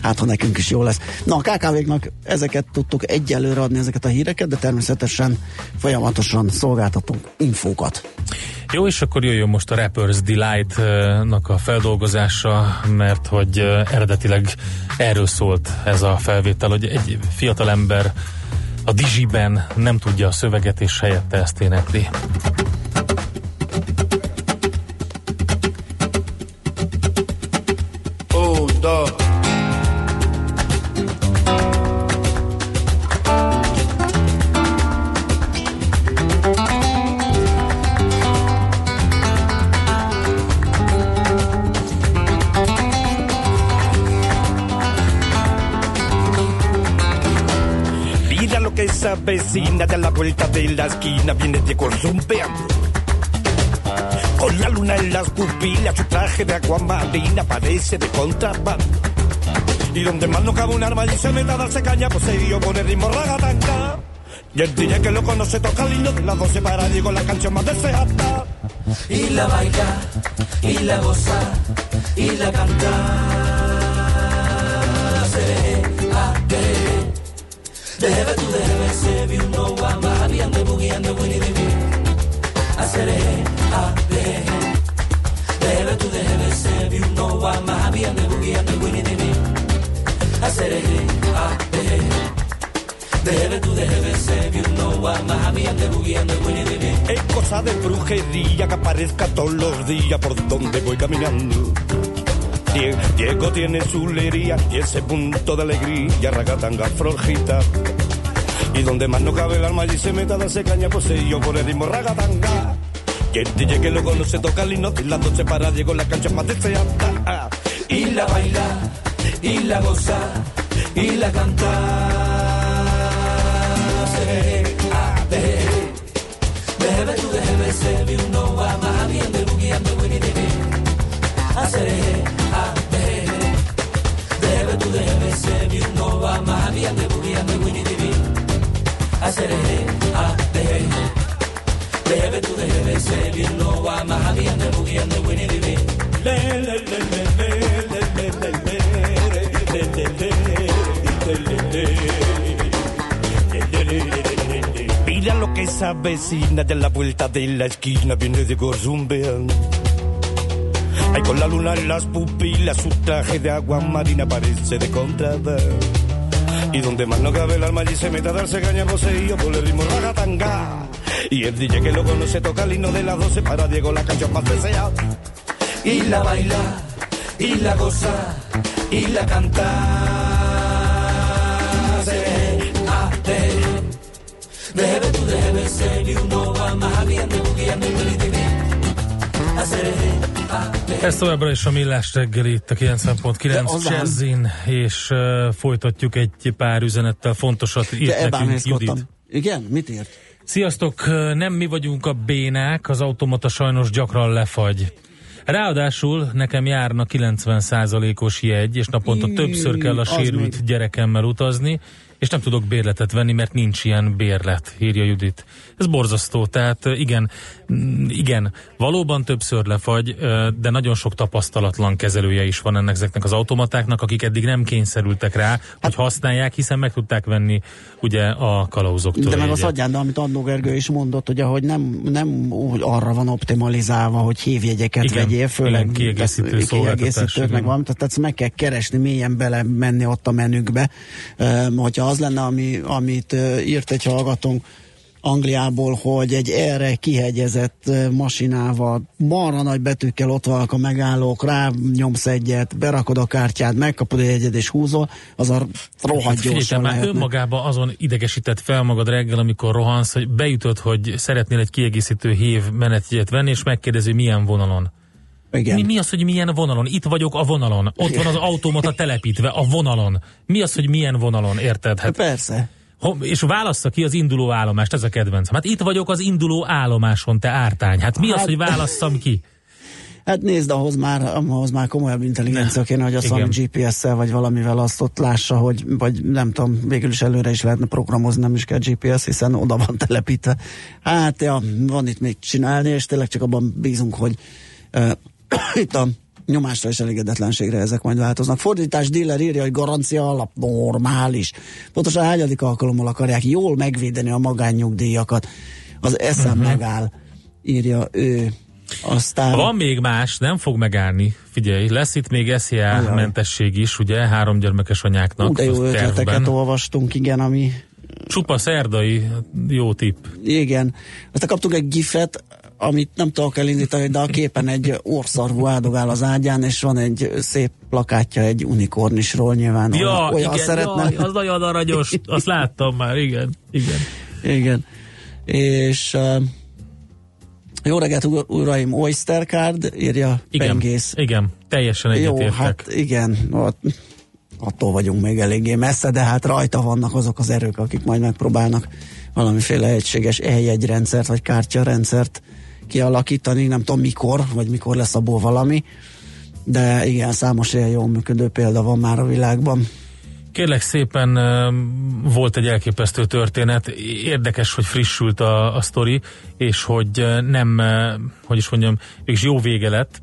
Hát, ha nekünk is jó lesz. Na, a KKV-knak ezeket tudtuk egyelőre adni, ezeket a híreket, de természetesen folyamatosan szolgáltatunk infókat. Jó, és akkor jöjjön most a Rappers Delight-nak a feldolgozása, mert hogy eredetileg erről szólt ez a felvétel, hogy egy fiatalember a Digiben nem tudja a szöveget, és helyette ezt énekli. Oh, dog. Vecina de la vuelta de la esquina viene de zumbeando. Con la luna en las pupilas, su traje de aguamarina parece de contrabando. Y donde más no cabe un arma y se meta a darse caña, pues se dio con el ritmo ragatanga. Y el DJ que lo conoce toca lindo de las 12 para Diego la canción más deseada. y la baila, y la goza, y la canta. Seré, Debe tú debe ser vi un nuevo amar bien de buggy and de winny de mí. Haceré a de. Debe tú debe ser vi un nuevo amar bien de buggy and de winny de mí. Haceré a de. Debe tú debe ser vi un nuevo amar bien de buggy and de winny de mí. Es cosa de brujería que aparezca todos los días por donde voy caminando. Die- Diego tiene su lería y ese punto de alegría, ragatanga flojita. Y donde más no cabe el alma y se meta a darse caña, yo por el ritmo ragatanga. Y el DJ que luego no se toca el himno, y la noche para Diego la cancha más deseada. y la baila, y la goza, y la canta. Se, ah, de, bebe tu debe, se vi uno va más bien de and the LBC Viunova Mahavia de Bugia de Winnie Divi Acereje A Deje Dejebe tu DGBC Viunova Mahavia de Bugia de Winnie Divi Le le le le le le le le Mira lo que esa vecina de la vuelta de la esquina viene de Gorzumbean. Ay, con la luna en las pupilas, su traje de agua marina parece de contrabando. Y donde más no cabe el alma allí se mete a darse caña poseído por el ritmo ragatanga. Y el DJ que lo conoce toca el himno de las 12 para Diego la canción más deseada. Y la baila, y la goza, y la canta. Se, a, de. Déjame tú, déjame ser, y uno va más habiendo, bugueando, winnie di di. A ser, a, de. Ez továbbra is a Millás reggeli itt a De 90.9 az ám. Jazzin, és uh, folytatjuk egy pár üzenettel. Fontosat írt De nekünk. Judit. Igen? Mit írt? Sziasztok, nem mi vagyunk a bénák, az automata sajnos gyakran lefagy. Ráadásul nekem járna 90%-os jegy, és naponta többször kell a sérült gyerekemmel utazni, és nem tudok bérletet venni, mert nincs ilyen bérlet, írja Judit. Ez borzasztó, tehát igen, igen, valóban többször lefagy, de nagyon sok tapasztalatlan kezelője is van ennek ezeknek az automatáknak, akik eddig nem kényszerültek rá, hogy használják, hiszen meg tudták venni ugye a kalauzoktól. De meg az adján, de amit Andó Gergő is mondott, ugye, hogy nem, nem úgy arra van optimalizálva, hogy hívjegyeket Igen, vegyél, főleg igen, kiegészítő kiegészítőt, meg van, tehát ezt meg kell keresni, mélyen bele menni ott a menükbe. Hogyha az lenne, ami, amit írt egy hallgatónk, Angliából, hogy egy erre kihegyezett masinával, marra nagy betűkkel ott vannak a megállók, rá nyomsz egyet, berakod a kártyát, megkapod egy egyet és húzol, az a rohadt Hát gyorsan már lehetne. önmagában azon idegesített fel magad reggel, amikor rohansz, hogy beütöd, hogy szeretnél egy kiegészítő hív menetjegyet venni, és megkérdezi, milyen vonalon. Igen. Mi, mi az, hogy milyen vonalon? Itt vagyok a vonalon. Ott van az automata telepítve a vonalon. Mi az, hogy milyen vonalon? Érted? Hát, Persze. És válassza ki az induló állomást, ez a kedvenc. Hát itt vagyok az induló állomáson, te ártány. Hát mi az, Hát- hogy válasszam ki? Hát nézd, ahhoz már, ahhoz már komolyabb intelligencia kéne, hogy azt valami GPS-szel vagy valamivel azt ott lássa, hogy, vagy nem tudom, végül is előre is lehetne programozni, nem is kell GPS, hiszen oda van telepítve. Hát ja, van itt még csinálni, és tényleg csak abban bízunk, hogy uh, itt a nyomásra és elégedetlenségre ezek majd változnak. Fordítás dealer írja, hogy garancia alap normális. Pontosan hányadik alkalommal akarják jól megvédeni a magánnyugdíjakat. Az eszem uh-huh. megáll, írja ő. Aztán... Van még más, nem fog megállni. Figyelj, lesz itt még SZIA mentesség is, ugye, három gyermekes anyáknak. Ú, de jó ötleteket tervben. olvastunk, igen, ami Csupa szerdai jó tipp. igen. Aztán kaptunk egy gifet, amit nem tudok elindítani, de a képen egy orszarvú áldogál az ágyán, és van egy szép plakátja egy unikornisról nyilván. Ja, olyan igen, szeretne. jaj, az nagyon aranyos, azt láttam már, igen, igen. Igen. És uh, jó reggelt, ur- uraim, Oyster Card, írja Igen, Pengész. igen, teljesen Jó, egyetértek. hát igen, ott, attól vagyunk még eléggé messze, de hát rajta vannak azok az erők, akik majd megpróbálnak valamiféle egységes eljegyrendszert vagy kártyarendszert kialakítani, nem tudom mikor, vagy mikor lesz abból valami, de igen, számos ilyen jól működő példa van már a világban. Kérlek szépen volt egy elképesztő történet, érdekes, hogy frissült a, a sztori, és hogy nem, hogy is mondjam, mégis jó vége lett,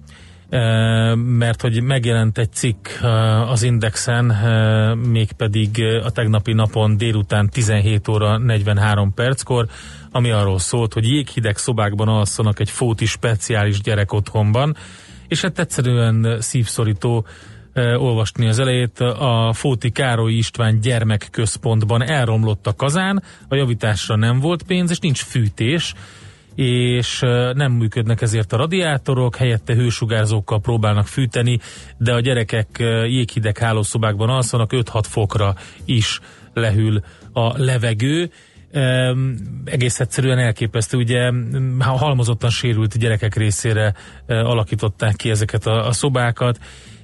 mert hogy megjelent egy cikk az Indexen, mégpedig a tegnapi napon délután 17 óra 43 perckor, ami arról szólt, hogy jéghideg szobákban alszanak egy fóti speciális gyerek otthonban, és hát egyszerűen szívszorító olvasni az elejét. A Fóti Károly István gyermekközpontban elromlott a kazán, a javításra nem volt pénz, és nincs fűtés, és nem működnek ezért a radiátorok, helyette hősugárzókkal próbálnak fűteni, de a gyerekek jéghideg hálószobákban alszanak, 5-6 fokra is lehűl a levegő. Um, egész egyszerűen elképesztő, ugye ha halmozottan sérült gyerekek részére alakították ki ezeket a szobákat,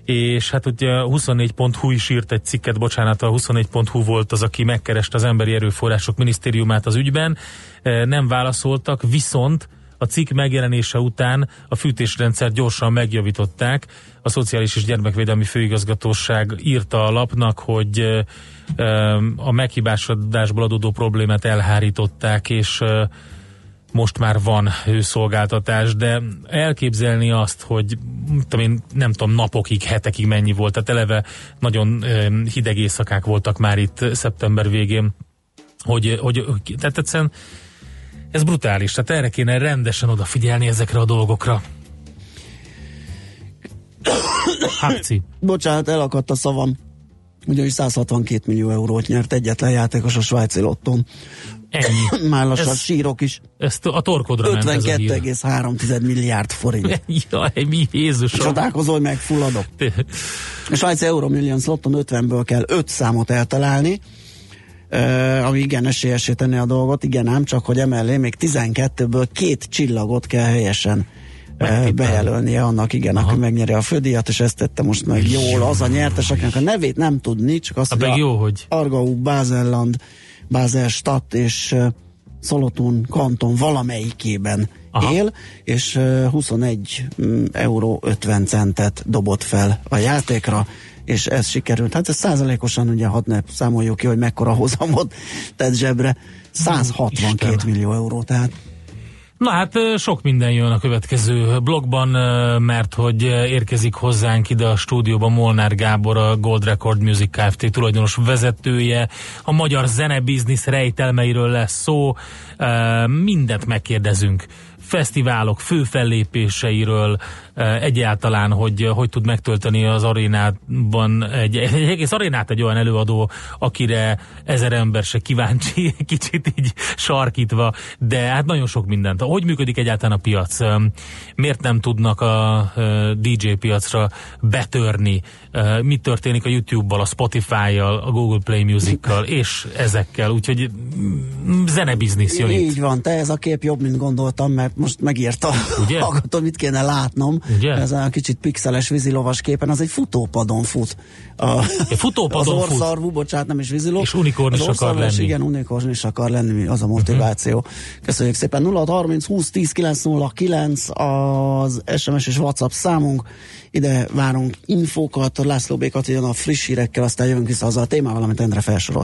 és hát ugye a 24.hu is írt egy cikket, bocsánat, a 24.hu volt az, aki megkereste az Emberi Erőforrások Minisztériumát az ügyben, Uh, nem válaszoltak, viszont a cikk megjelenése után a fűtésrendszer gyorsan megjavították. A Szociális és Gyermekvédelmi Főigazgatóság írta a lapnak, hogy ö, ö, a meghibásodásból adódó problémát elhárították, és most már van szolgáltatás, de elképzelni azt, hogy tudom én, nem tudom, napokig, hetekig mennyi volt, tehát eleve nagyon hideg éjszakák voltak már itt szeptember végén, hogy, hogy tehát egyszerűen ez brutális, tehát erre kéne rendesen odafigyelni ezekre a dolgokra. Háci. Bocsánat, elakadt a szavam. Ugyanis 162 millió eurót nyert egyetlen játékos a svájci lottón. Ennyi. Már lassan Ez- sírok is. Ezt a torkodra ment ez a hír. 52,3 milliárd forint. Jaj, mi Jézusom. Csodálkozol, hogy megfulladok. A svájci Euromillions lotton 50-ből kell 5 számot eltalálni, ami igen esélyesé tenni a dolgot, igen ám, csak hogy emellé még 12-ből két csillagot kell helyesen bejelölnie annak, igen, Aha. aki megnyeri a fődíjat, és ezt tette most meg jól az a nyertes, akinek a nevét nem tudni, csak azt, Hát a jó, hogy Argau, Bázelland, Bázelstadt és Szolotun kanton valamelyikében Aha. él, és uh, 21 mm, euró 50 centet dobott fel a játékra, és ez sikerült. Hát ez százalékosan ugye hadd ne számoljuk ki, hogy mekkora hozamot tett zsebre. 162 Isten. millió euró, tehát Na hát sok minden jön a következő blogban, mert hogy érkezik hozzánk ide a stúdióba Molnár Gábor, a Gold Record Music Kft. tulajdonos vezetője, a magyar zenebiznisz rejtelmeiről lesz szó, mindent megkérdezünk fesztiválok főfellépéseiről, ö, egyáltalán, hogy hogy tud megtölteni az arénában egy, egy egész arénát egy olyan előadó, akire ezer ember se kíváncsi, kicsit így sarkítva, de hát nagyon sok mindent. Hogy működik egyáltalán a piac? Miért nem tudnak a ö, DJ piacra betörni? Mi történik a YouTube-bal, a Spotify-jal, a Google Play Music-kal, és ezekkel? Úgyhogy mm, zenebiznisz jön itt. Így van, te ez a kép jobb, mint gondoltam, mert most megírta Ugye? hallgatom, mit kéne látnom. Ugye? Ez a kicsit pixeles vízilovas képen, az egy futópadon fut. A, Egy futópadon az fut. orszarvú, bocsánat, nem is víziló. És unikorn is Az akar orszarvú, és lenni. Igen, unikorn is akar lenni, az a motiváció. Köszönjük szépen. 0 30 20 10 909 az SMS és WhatsApp számunk. Ide várunk infókat, László Békat jön a friss hírekkel, aztán jövünk vissza azzal a témával, amit Endre felsorol.